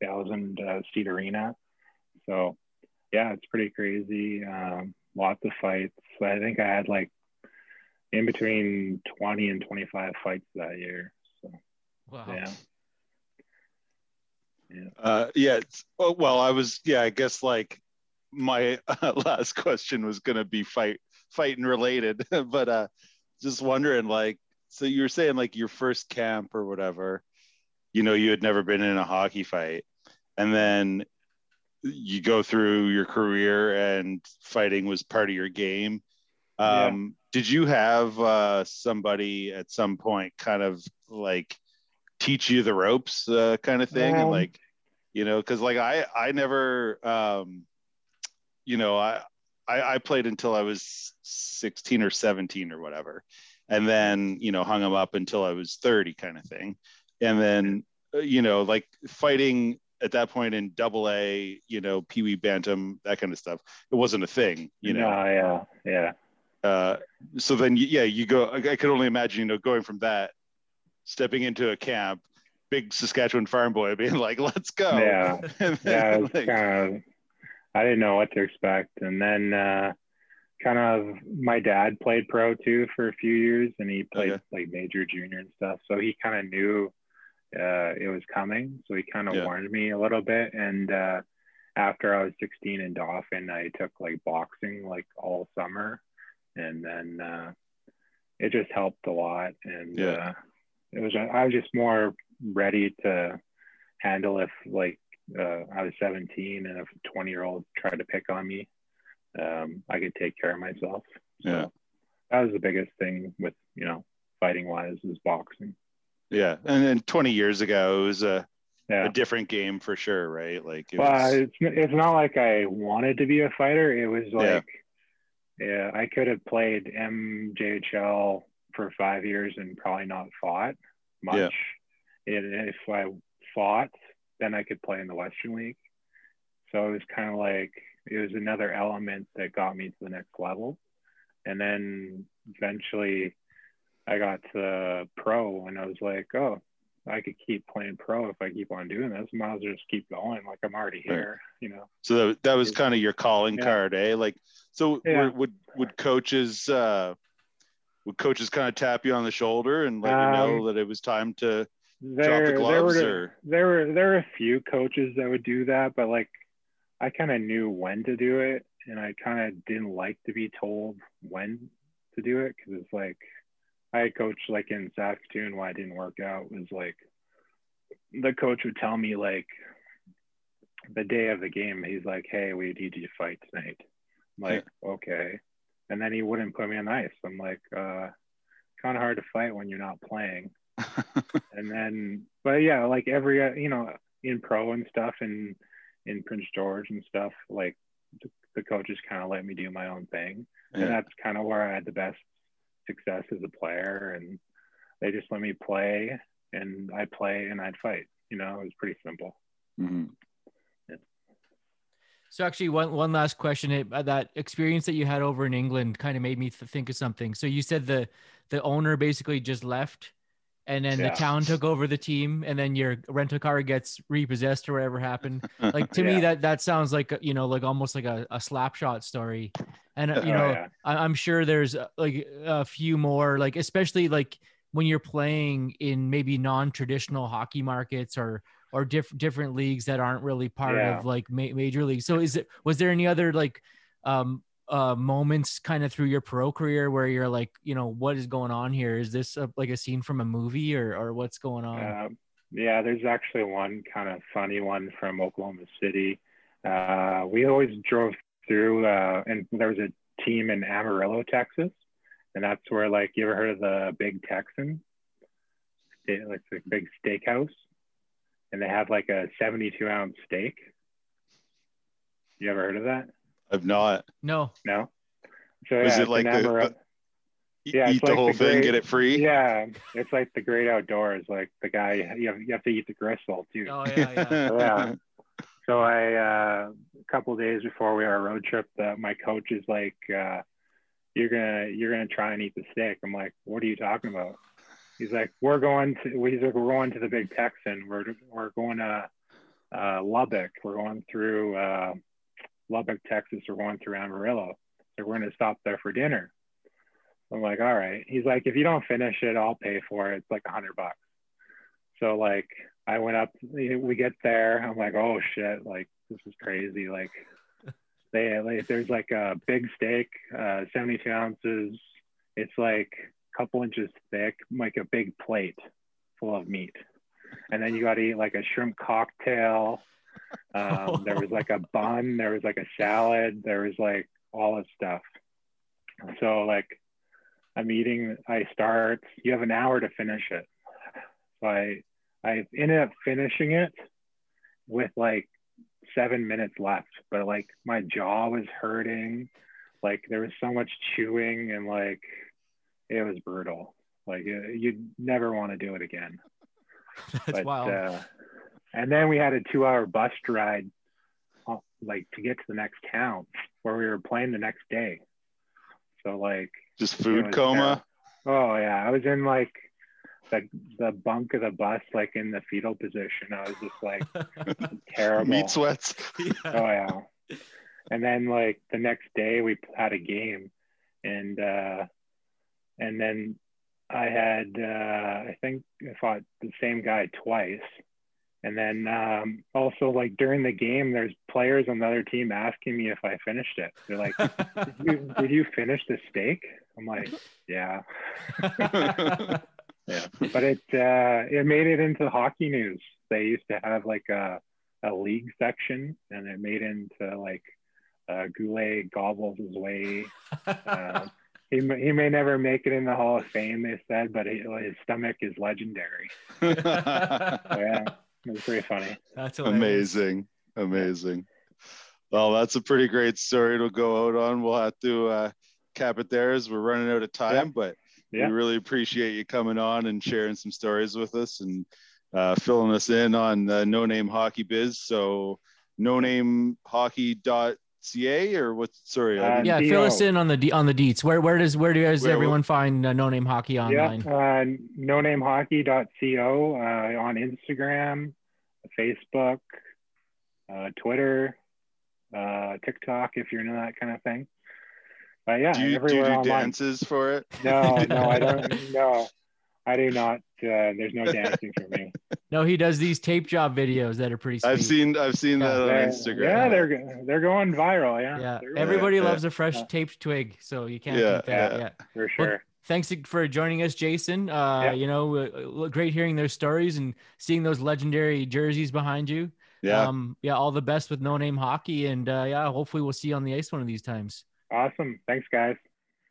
thousand uh, seat arena. So yeah, it's pretty crazy. Um, lots of fights. I think I had like in between twenty and twenty five fights that year. So Wow. yeah. Uh, yeah. Oh, well, I was, yeah, I guess like my uh, <laughs> last question was going to be fight, fighting related, <laughs> but uh, just wondering, like, so you were saying like your first camp or whatever, you know, you had never been in a hockey fight. and then you go through your career and fighting was part of your game. Yeah. Um, Did you have uh, somebody at some point kind of like teach you the ropes, uh, kind of thing, and Um, like, you know, because like I I never, um, you know, I, I I played until I was sixteen or seventeen or whatever, and then you know hung them up until I was thirty, kind of thing, and then uh, you know like fighting at that point in double A, you know, Pee Wee Bantam, that kind of stuff. It wasn't a thing, you know. No, yeah, yeah. Uh, so then, yeah, you go. I I could only imagine, you know, going from that, stepping into a camp, big Saskatchewan farm boy, being like, "Let's go." Yeah. <laughs> Yeah, like, kind of. I didn't know what to expect, and then uh, kind of my dad played pro too for a few years, and he played Okay. like major, junior, and stuff. So he kind of knew uh, it was coming. So he kind of Yeah. warned me a little bit. And uh, after I was 16 in Dauphin, I took like boxing like all summer, and then uh, it just helped a lot. And Yeah. uh, it was I was just more ready to handle if like uh, I was 17 and if a 20 year old tried to pick on me, um, I could take care of myself. So Yeah. that was the biggest thing with you know fighting wise is boxing. yeah, and then 20 years ago, it was a, Yeah. a different game for sure, right? Like, it Well, was, it's it's not like I wanted to be a fighter. It was like, yeah, I could have played MJHL for five years and probably not fought much. Yeah. And if I fought, then I could play in the Western League. So it was kind of like it was another element that got me to the next level. And then eventually, I got to pro, and I was like, oh, I could keep playing pro if I keep on doing this. I Might as well just keep going. Like I'm already Right. here, you know. so that, that was kind of your calling Yeah. card, eh? Like, so Yeah. were- would would coaches uh, would coaches kind of tap you on the shoulder and let you know Um, that it was time to There, the there were or there were there were a few coaches that would do that, but like I kind of knew when to do it, and I kind of didn't like to be told when to do it because it's like I had coached like in Saskatoon why it didn't work out was like the coach would tell me like the day of the game he's like hey we need you to fight tonight. I'm like okay. And then he wouldn't put me on ice. I'm like uh kind of hard to fight when you're not playing <laughs> and then but yeah like every uh, you know in pro and stuff and in prince george and stuff like the, the coaches kind of let me do my own thing and that's kind of where i had the best success as a player and they just let me play and i play and i'd fight you know it was pretty simple Mhm. So actually, one one last question. It, uh, that experience that you had over in England kind of made me th- think of something. So you said the the owner basically just left, and then Yeah. the town took over the team, and then your rental car gets repossessed or whatever happened. Like to me, <laughs> that that sounds like you know, like almost like a, a slap shot story. And uh, you Oh, know, yeah. I, I'm sure there's uh, like a few more, like especially like when you're playing in maybe non-traditional hockey markets or or diff- different leagues that aren't really part Yeah. of like ma- major leagues. So is it was there any other like um uh moments kind of through your pro career where you're like, you know, what is going on here? Is this a, like a scene from a movie or or what's going on? Um, yeah, there's actually one kind of funny one from Oklahoma City. Uh, we always drove through, uh, and there was a team in Amarillo, Texas, and that's where, like, you ever heard of the Big Texan? Sta- Like the big steakhouse, and they have like a 72 ounce steak. You ever heard of that? I've not. no. No. So Is yeah, it like the- Amarillo. Yeah, eat the like whole the thing, great- get it free. Yeah, it's like the great outdoors. Like the guy, you have, you have to eat the gristle too. Oh yeah, yeah. <laughs> Yeah. So I, uh, a couple days before we our road trip, my coach is like, uh, "You're gonna, you're gonna try and eat the steak." I'm like, "What are you talking about?" He's like, "We're going to, he's like, we're going to the Big Texan. We're, we're going to uh, Lubbock. We're going through uh, Lubbock, Texas. We're going through Amarillo. So we're gonna stop there for dinner." I'm like, "All right." He's like, "If you don't finish it, I'll pay for it. It's like a hundred bucks." So like I went up, we get there. I'm like, oh shit, like this is crazy. Like <laughs> they, like, there's like a big steak, uh, 72 ounces. It's like a couple inches thick, like a big plate full of meat. And then you got to eat like a shrimp cocktail. Um, there was like a <laughs> bun, there was like a salad, there was like all this stuff. So like I'm eating, I start. You have an hour to finish it. So I I ended up finishing it with like seven minutes left, but like my jaw was hurting. Like there was so much chewing and like it was brutal. Like you'd never want to do it again. <laughs> That's but, wild. Uh, and then we had a two hour bus ride, uh, like to get to the next town where we were playing the next day. So like, Just food was coma. terrible. Oh yeah, I was in like the the bunk of the bus, like in the fetal position. I was just like <laughs> terrible. Meat sweats. <laughs> Oh yeah. And then like the next day we had a game and uh and then I had uh I think I fought the same guy twice. And then um also like during the game there's players on the other team asking me if I finished it. They're like, Did you <laughs> did you finish the steak? I'm like, Yeah. <laughs> Yeah. But it uh it made it into hockey news. They used to have like a a league section and it made into like uh, Goulet gobbles his way. Uh, <laughs> he, may- he may never make it in the Hall of Fame, they said, but he, his stomach is legendary. Yeah, it was pretty funny. That's hilarious. amazing, amazing. Well, that's a pretty great story to go out on. We'll have to uh, cap it there as we're running out of time, Yeah. but Yeah. we really appreciate you coming on and sharing some stories with us and uh, filling us in on the no name hockey biz. So, no name hockey.ca or what? Sorry, I Uh, Yeah, DO. fill us in on the D- on the deets. Where where does where does Where- everyone find uh, no name hockey online? Yeah, uh, no name hockey.co uh, on Instagram, Facebook, uh, Twitter, uh, TikTok, if you're into that kind of thing. But yeah, do you, do you do dances for it? No, no, I <laughs> don't. No, I do not. Uh, there's no dancing for me. <laughs> No, he does these tape job videos that are pretty sweet. I've seen I've seen Yeah, that on Instagram. Yeah, they're they're going viral. Yeah, yeah, They're everybody Yeah, loves a fresh Yeah. taped twig, so you can't Yeah, beat that. yeah. Yeah. for sure. Thanks for joining us, Jason. Uh, Yeah. You know, uh, great hearing their stories and seeing those legendary jerseys behind you. yeah. Um, yeah, all the best with no name hockey, and uh, yeah, hopefully we'll see you on the ice one of these times. Awesome. Thanks, guys.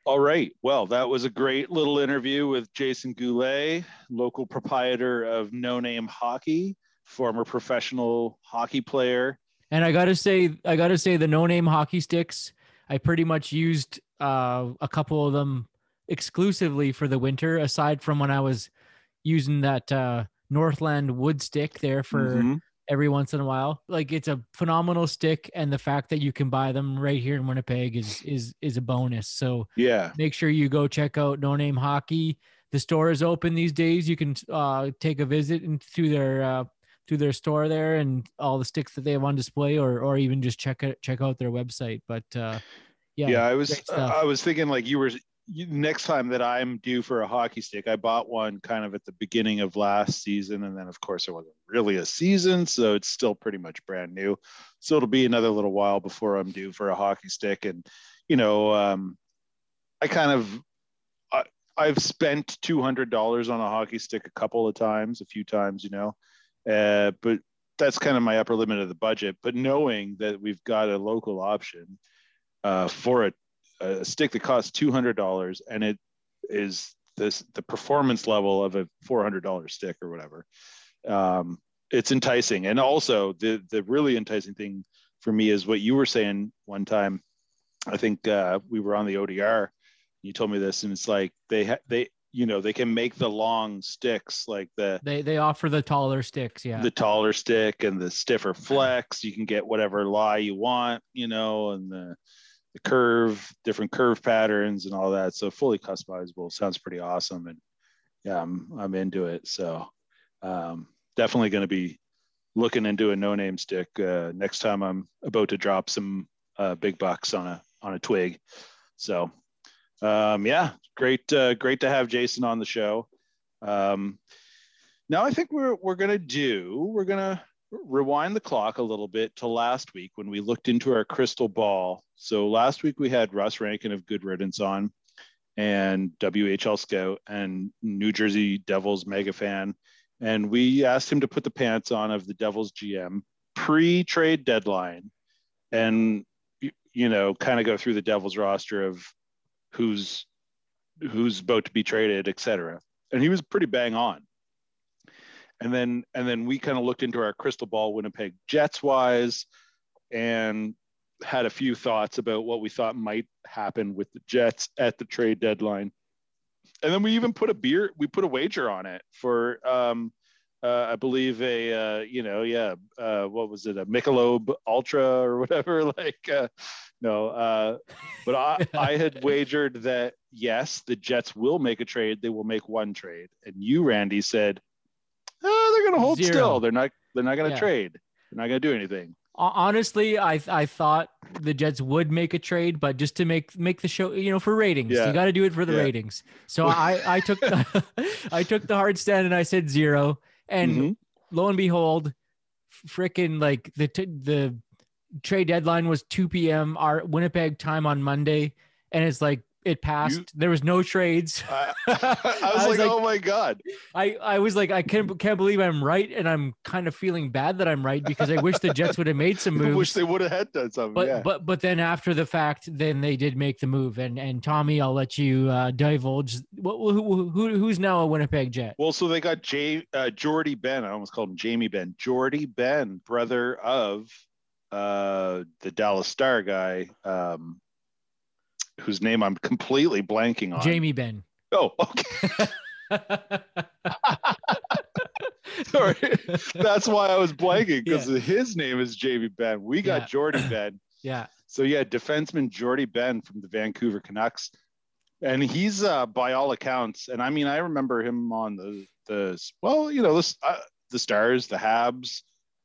All right. Well, that was a great little interview with Jason Goulet, local proprietor of No Name Hockey, former professional hockey player. And I gotta say, I gotta say, the no name hockey sticks, I pretty much used uh, a couple of them exclusively for the winter, aside from when I was using that uh, Northland wood stick there for Mhm. Every once in a while. Like it's a phenomenal stick, and the fact that you can buy them right here in Winnipeg is is is a bonus. So Yeah. make sure you go check out No Name Hockey. The store is open these days. You can uh, take a visit into their uh, to their store there and all the sticks that they have on display, or or even just check it check out their website. But uh, yeah, Yeah. I was. I was thinking like you were next time that I'm due for a hockey stick, I bought one kind of at the beginning of last season, and then of course it wasn't really a season, so it's still pretty much brand new. So it'll be another little while before I'm due for a hockey stick, and you know, um, I kind of I, I've spent two hundred dollars on a hockey stick a couple of times, a few times, you know, uh, but that's kind of my upper limit of the budget. But knowing that we've got a local option uh, for a, a stick that costs two hundred dollars and it is this the performance level of a four hundred dollar stick or whatever, um, it's enticing. And also the the really enticing thing for me is what you were saying one time. I think uh, we were on the ODR. You told me this, and it's like they ha- they you know they can make the long sticks like the they they offer the taller sticks. Yeah, the taller stick and the stiffer flex. You can get whatever lie you want, you know, and the the curve, different curve patterns and all that. So fully customizable sounds pretty awesome. And yeah, I'm I'm into it. So um, definitely going to be looking into a no name stick uh, next time I'm about to drop some uh, big bucks on a on a twig. So um, yeah, great uh, great to have Jason on the show. Um, now I think we're we're gonna do we're gonna rewind the clock a little bit to last week when we looked into our crystal ball. So last week we had Russ Rankin of Good Riddance on, and WHL scout and New Jersey Devils mega fan, and we asked him to put the pants on of the Devils GM pre-trade deadline and you know kind of go through the devil's roster of who's who's about to be traded et cetera. And he was pretty bang on and then and then we kind of looked into our crystal ball winnipeg jets wise and had a few thoughts about what we thought might happen with the jets at the trade deadline. And then we even put a beer we put a wager on it for um uh, I believe a uh, you know yeah uh, what was it a Michelob Ultra or whatever <laughs> like uh, no uh, but I, <laughs> I had wagered that yes the Jets will make a trade they will make one trade. And you Randy said oh, they're gonna hold Zero. still they're not they're not gonna Yeah. trade they're not gonna do anything Honestly, I I thought the Jets would make a trade, but just to make make the show, you know, for ratings, Yeah. you got to do it for the Yeah. ratings. So I I took the, <laughs> <laughs> I took the hard stand and I said zero, and Mhm. lo and behold, freaking like the t- the trade deadline was 2 p.m. our Winnipeg time on Monday, and it's like it passed. there was no trades. I, <laughs> <laughs> I was, like, oh my god I, I was like, I can't can't believe I'm right, and I'm kind of feeling bad that I'm right because I wish the Jets would have made some moves. <laughs> I wish they would have had done something but yeah but but then after the fact, then they did make the move. And and Tommy, I'll let you uh, divulge. What who, who who's now a Winnipeg Jet? Well, so they got Jay, uh, Jordie Benn. I almost called him Jamie Benn. Jordie Benn, brother of uh, the Dallas Star guy, um, whose name I'm completely blanking on. Jamie Benn. Oh, okay. <laughs> <laughs> Sorry. That's why I was blanking because his name is Jamie Benn. We got Yeah. Jordie Benn. <clears throat> yeah, So yeah, defenseman Jordie Benn from the Vancouver Canucks, and he's uh, by all accounts, and I mean I remember him on the the well, you know, the uh, the Stars, the Habs,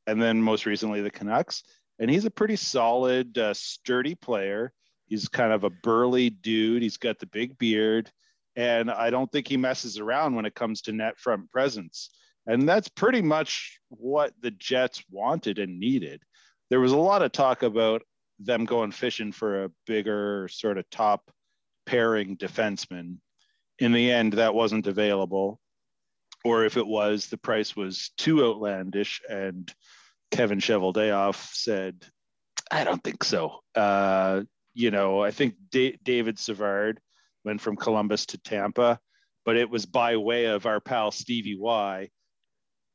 and then most recently the Canucks, and he's a pretty solid, uh, sturdy player. He's kind of a burly dude. He's got the big beard, and I don't think he messes around when it comes to net front presence. And that's pretty much what the Jets wanted and needed. There was a lot of talk about them going fishing for a bigger sort of top pairing defenseman. In the end, that wasn't available. Or if it was, the price was too outlandish. And Kevin Cheveldayoff said, I don't think so. Uh, you know, I think Da- David Savard went from Columbus to Tampa, but it was by way of our pal Stevie Y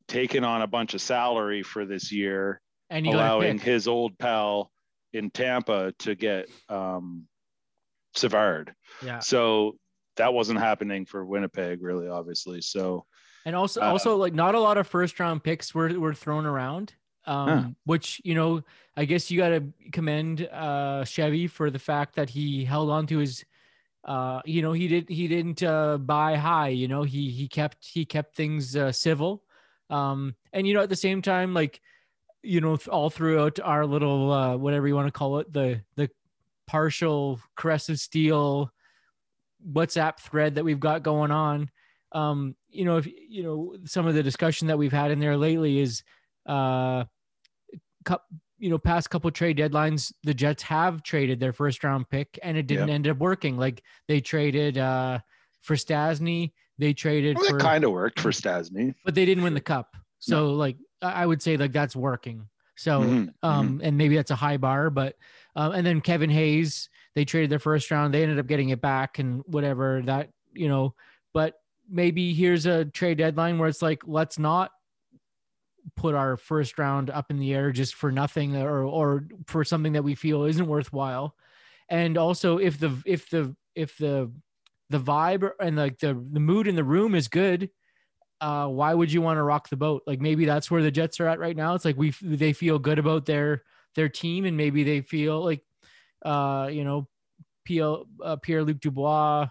taking on a bunch of salary for this year and you got to allowing his old pal in Tampa to get um, Savard. Yeah, So that wasn't happening for Winnipeg, really, obviously. So and also uh, also like not a lot of first round picks were were thrown around. Um, Huh. which you know, I guess you got to commend uh Chevy for the fact that he held on to his uh you know he did he didn't uh buy high you know he he kept he kept things uh, civil um and you know at the same time like you know all throughout our little uh whatever you want to call it the the partial of steel whatsapp thread that we've got going on um you know if you know some of the discussion that we've had in there lately is uh cup you know past couple trade deadlines the jets have traded their first round pick and it didn't Yep. end up working. Like they traded uh for stastny they traded well, for kind of worked for Stastny. but they didn't win the cup. So like i would say like that's working. So Mhm, um and maybe that's a high bar but um and then kevin hayes they traded their first round. They ended up getting it back and whatever that you know but maybe here's a trade deadline where it's like let's not put our first round up in the air just for nothing or or for something that we feel isn't worthwhile. And also if the if the if the the vibe and like the the mood in the room is good uh why would you want to rock the boat? Like maybe that's where the jets are at right now. It's like we they feel good about their their team and maybe they feel like uh you know Pierre, uh, Pierre Luc Dubois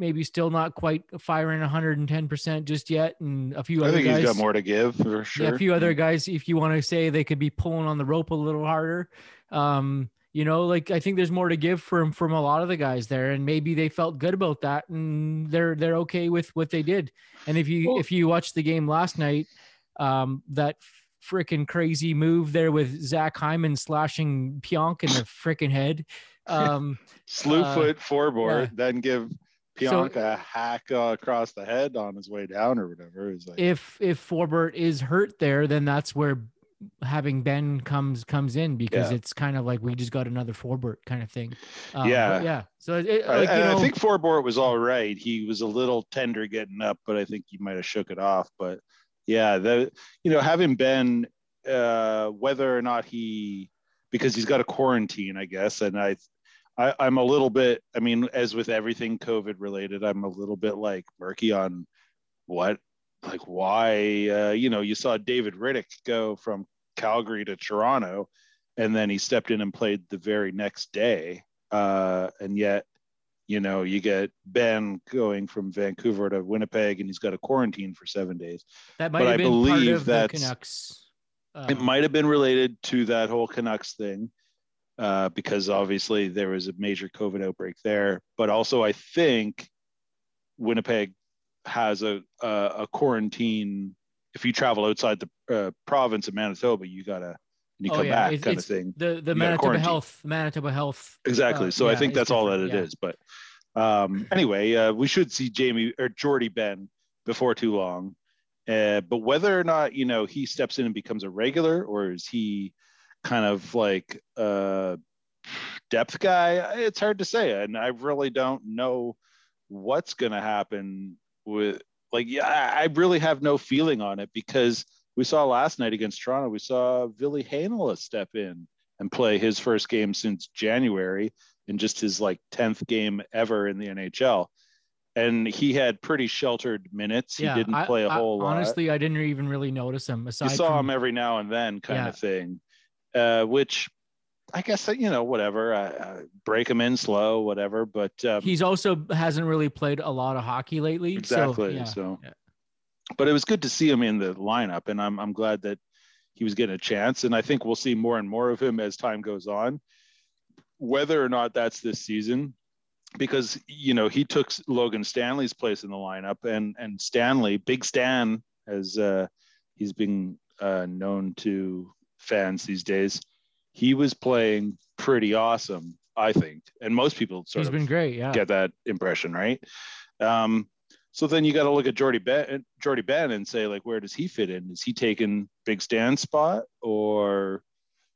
maybe still not quite firing 110% just yet and a few other guys. I other think guys he's got more to give for sure. yeah, a few other guys, if you want to say they could be pulling on the rope a little harder. Um, you know, like I think there's more to give from from a lot of the guys there, and maybe they felt good about that, and they're they're okay with what they did. And if you Well- if you watched the game last night, um, that freaking crazy move there with Zach Hyman slashing Pionk in the freaking head. <laughs> Um, Slew uh, foot forward, yeah. then give So- a hack uh, across the head on his way down or whatever. Like, if if Forbort is hurt there, then that's where having Benn comes comes in because Yeah. it's kind of like we just got another Forbort kind of thing. Um, Yeah. yeah. So it, I, like and know, I think Forbort was all right. He was a little tender getting up, but I think he might have shook it off. But yeah, the you know having Benn, uh, whether or not he because he's got a quarantine, I guess, and I, I I'm a little bit. I mean, as with everything COVID related, I'm a little bit like murky on what like why uh, you know you saw David Rittich go from Calgary to Toronto, and then he stepped in and played the very next day, uh, and yet you know you get Benn going from Vancouver to Winnipeg, and he's got a quarantine for seven days. that might but have I been part believe of the Canucks. it um, might have been related to that whole Canucks thing. Uh, because obviously there was a major COVID outbreak there, but also I think Winnipeg has a a, a quarantine. If you travel outside the uh, province of Manitoba, you gotta and you Oh, come yeah, back it's- kind of thing. the the You Manitoba. Health Manitoba Health. Exactly. uh, so I think that's all that it yeah. is. But um, anyway, uh, we should see Jamie or Jordie Benn before too long. Uh, but whether or not you know he steps in and becomes a regular, or is he kind of like a depth guy? It's hard to say, and I really don't know what's going to happen with. Like, yeah, I I really have no feeling on it because we saw last night against Toronto, we saw Ville Heinola step in and play his first game since January in just his like 10th game ever in the NHL. And he had pretty sheltered minutes. He yeah, didn't I- play a I- whole lot. Honestly, I didn't even really notice him. Aside you saw from, him every now and then kind Yeah. of thing, uh, which I guess, you know, whatever, I, I break him in slow, whatever. But um, He's also hasn't really played a lot of hockey lately. Exactly. So, yeah. So, yeah. but it was good to see him in the lineup, and I'm I'm glad that he was getting a chance, and I think we'll see more and more of him as time goes on. Whether or not that's this season, because you know he took Logan Stanley's place in the lineup, and and Stanley, Big Stan, as uh, he's been uh, known to fans these days, he was playing pretty awesome, I think, and most people sort He's of been great. Yeah. get that impression, right? Um, so then you got to look at Jordie Benn, Jordie Benn, and say like, where does he fit in? Is he taking Big Stan's spot, or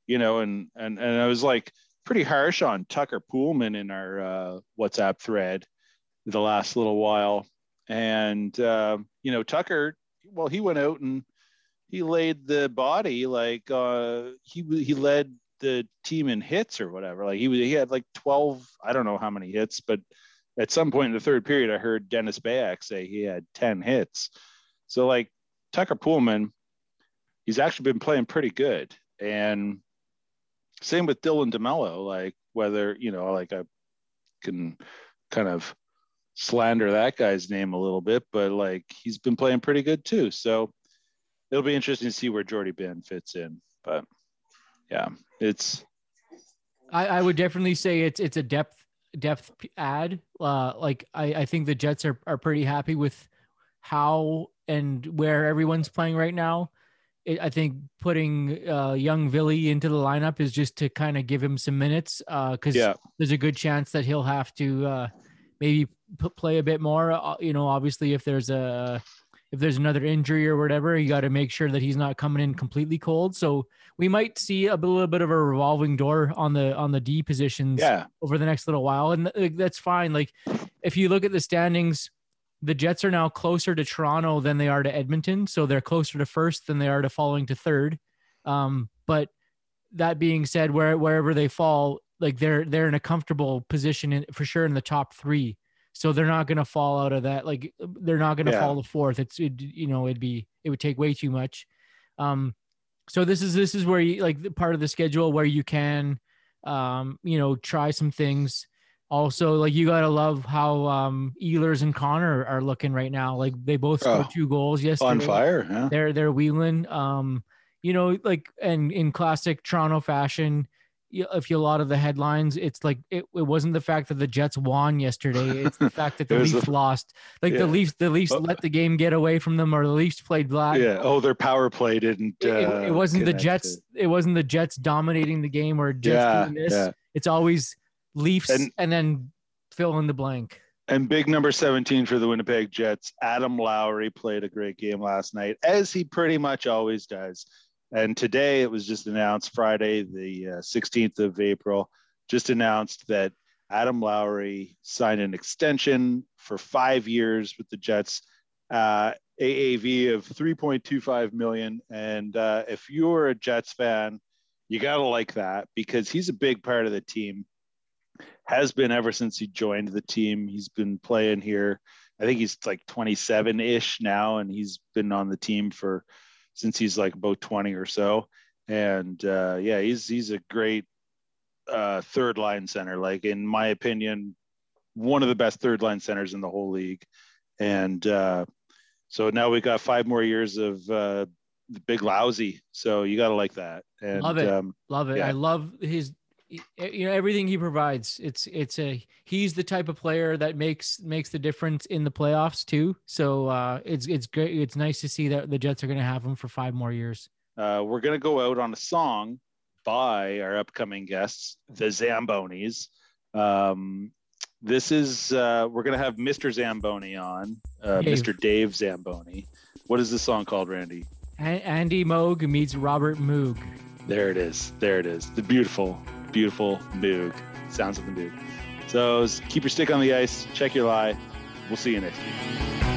you know? And and and I was like pretty harsh on Tucker Poolman in our uh, WhatsApp thread the last little while, and uh, you know Tucker, well, he went out and he laid the body like uh, he he led the team in hits or whatever. Like he was, he had like 12, I don't know how many hits, but at some point in the third period, I heard Dennis Beyak say he had 10 hits. So like Tucker Poolman, he's actually been playing pretty good. And same with Dylan DeMelo, like whether, you know, like I can kind of slander that guy's name a little bit, but like he's been playing pretty good too. So it'll be interesting to see where Jordie Benn fits in. But yeah, it's I, I would definitely say it's it's a depth depth add. Uh, like I, I think the Jets are are pretty happy with how and where everyone's playing right now. It, I think putting uh, young Ville into the lineup is just to kind of give him some minutes because yeah, there's a good chance that he'll have to uh, maybe p- play a bit more. Uh, you know, obviously if there's a if there's another injury or whatever, you got to make sure that he's not coming in completely cold. So we might see a little bit of a revolving door on the on the D positions yeah, over the next little while, and th- that's fine. Like if you look at the standings, the Jets are now closer to Toronto than they are to Edmonton, so they're closer to first than they are to falling to third. Um, but that being said, where wherever they fall, like they're they're in a comfortable position in, for sure in the top three. So they're not going to fall out of that. Like they're not going to Yeah. fall to fourth. It's it, you know it'd be it would take way too much. Um, so this is this is where you like the part of the schedule where you can, um, you know, try some things. Also, like you gotta love how um Ehlers and Connor are looking right now. Like they both scored Oh, two goals yesterday on fire. Yeah. they're they're wheeling. Um, you know, like and in classic Toronto fashion, if you a lot of the headlines, it's like it, it wasn't the fact that the Jets won yesterday; it's the fact that <laughs> the It was the Leafs f- lost. Like yeah. the Leafs, the Leafs Oh. let the game get away from them, or the Leafs played black. yeah. Oh, their power play didn't. It, it- it uh, wasn't the Jets. It wasn't the Jets dominating the game or Jets Yeah, doing this. yeah. It's always Leafs and, And- then fill in the blank. And big number 17 for the Winnipeg Jets. Adam Lowry played a great game last night, as he pretty much always does. And today it was just announced Friday, the uh, 16th of April, just announced that Adam Lowry signed an extension for five years with the Jets, uh, AAV of 3.25 million. And uh, if you're a Jets fan, you gotta like that because he's a big part of the team. Has been ever since he joined the team. He's been playing here. I think he's like 27 ish now, and he's been on the team for since he's like about 20 or so. And uh, yeah, he's he's a great uh, third line center. Like in my opinion, one of the best third line centers in the whole league. And uh, so now we got five more years of uh, the big lousy. So you got to like that. And Love it. Um, Love it. Yeah. I love his you know everything he provides. It's it's a he's the type of player that makes makes the difference in the playoffs too. So uh it's it's great. It's nice to see that the Jets are going to have him for 5 more years. uh, we're going to go out on a song by our upcoming guests, the Zambonis. Um, this is, uh, we're going to have Mr. Zamboni on, uh, Dave. Mr. Dave Zamboni. What is this song called, Randy? A- Andy Moog meets Robert Moog. There it is. There it is. The beautiful, beautiful Moog. Sounds of the Moog. So keep your stick on the ice, check your lie. We'll see you next week.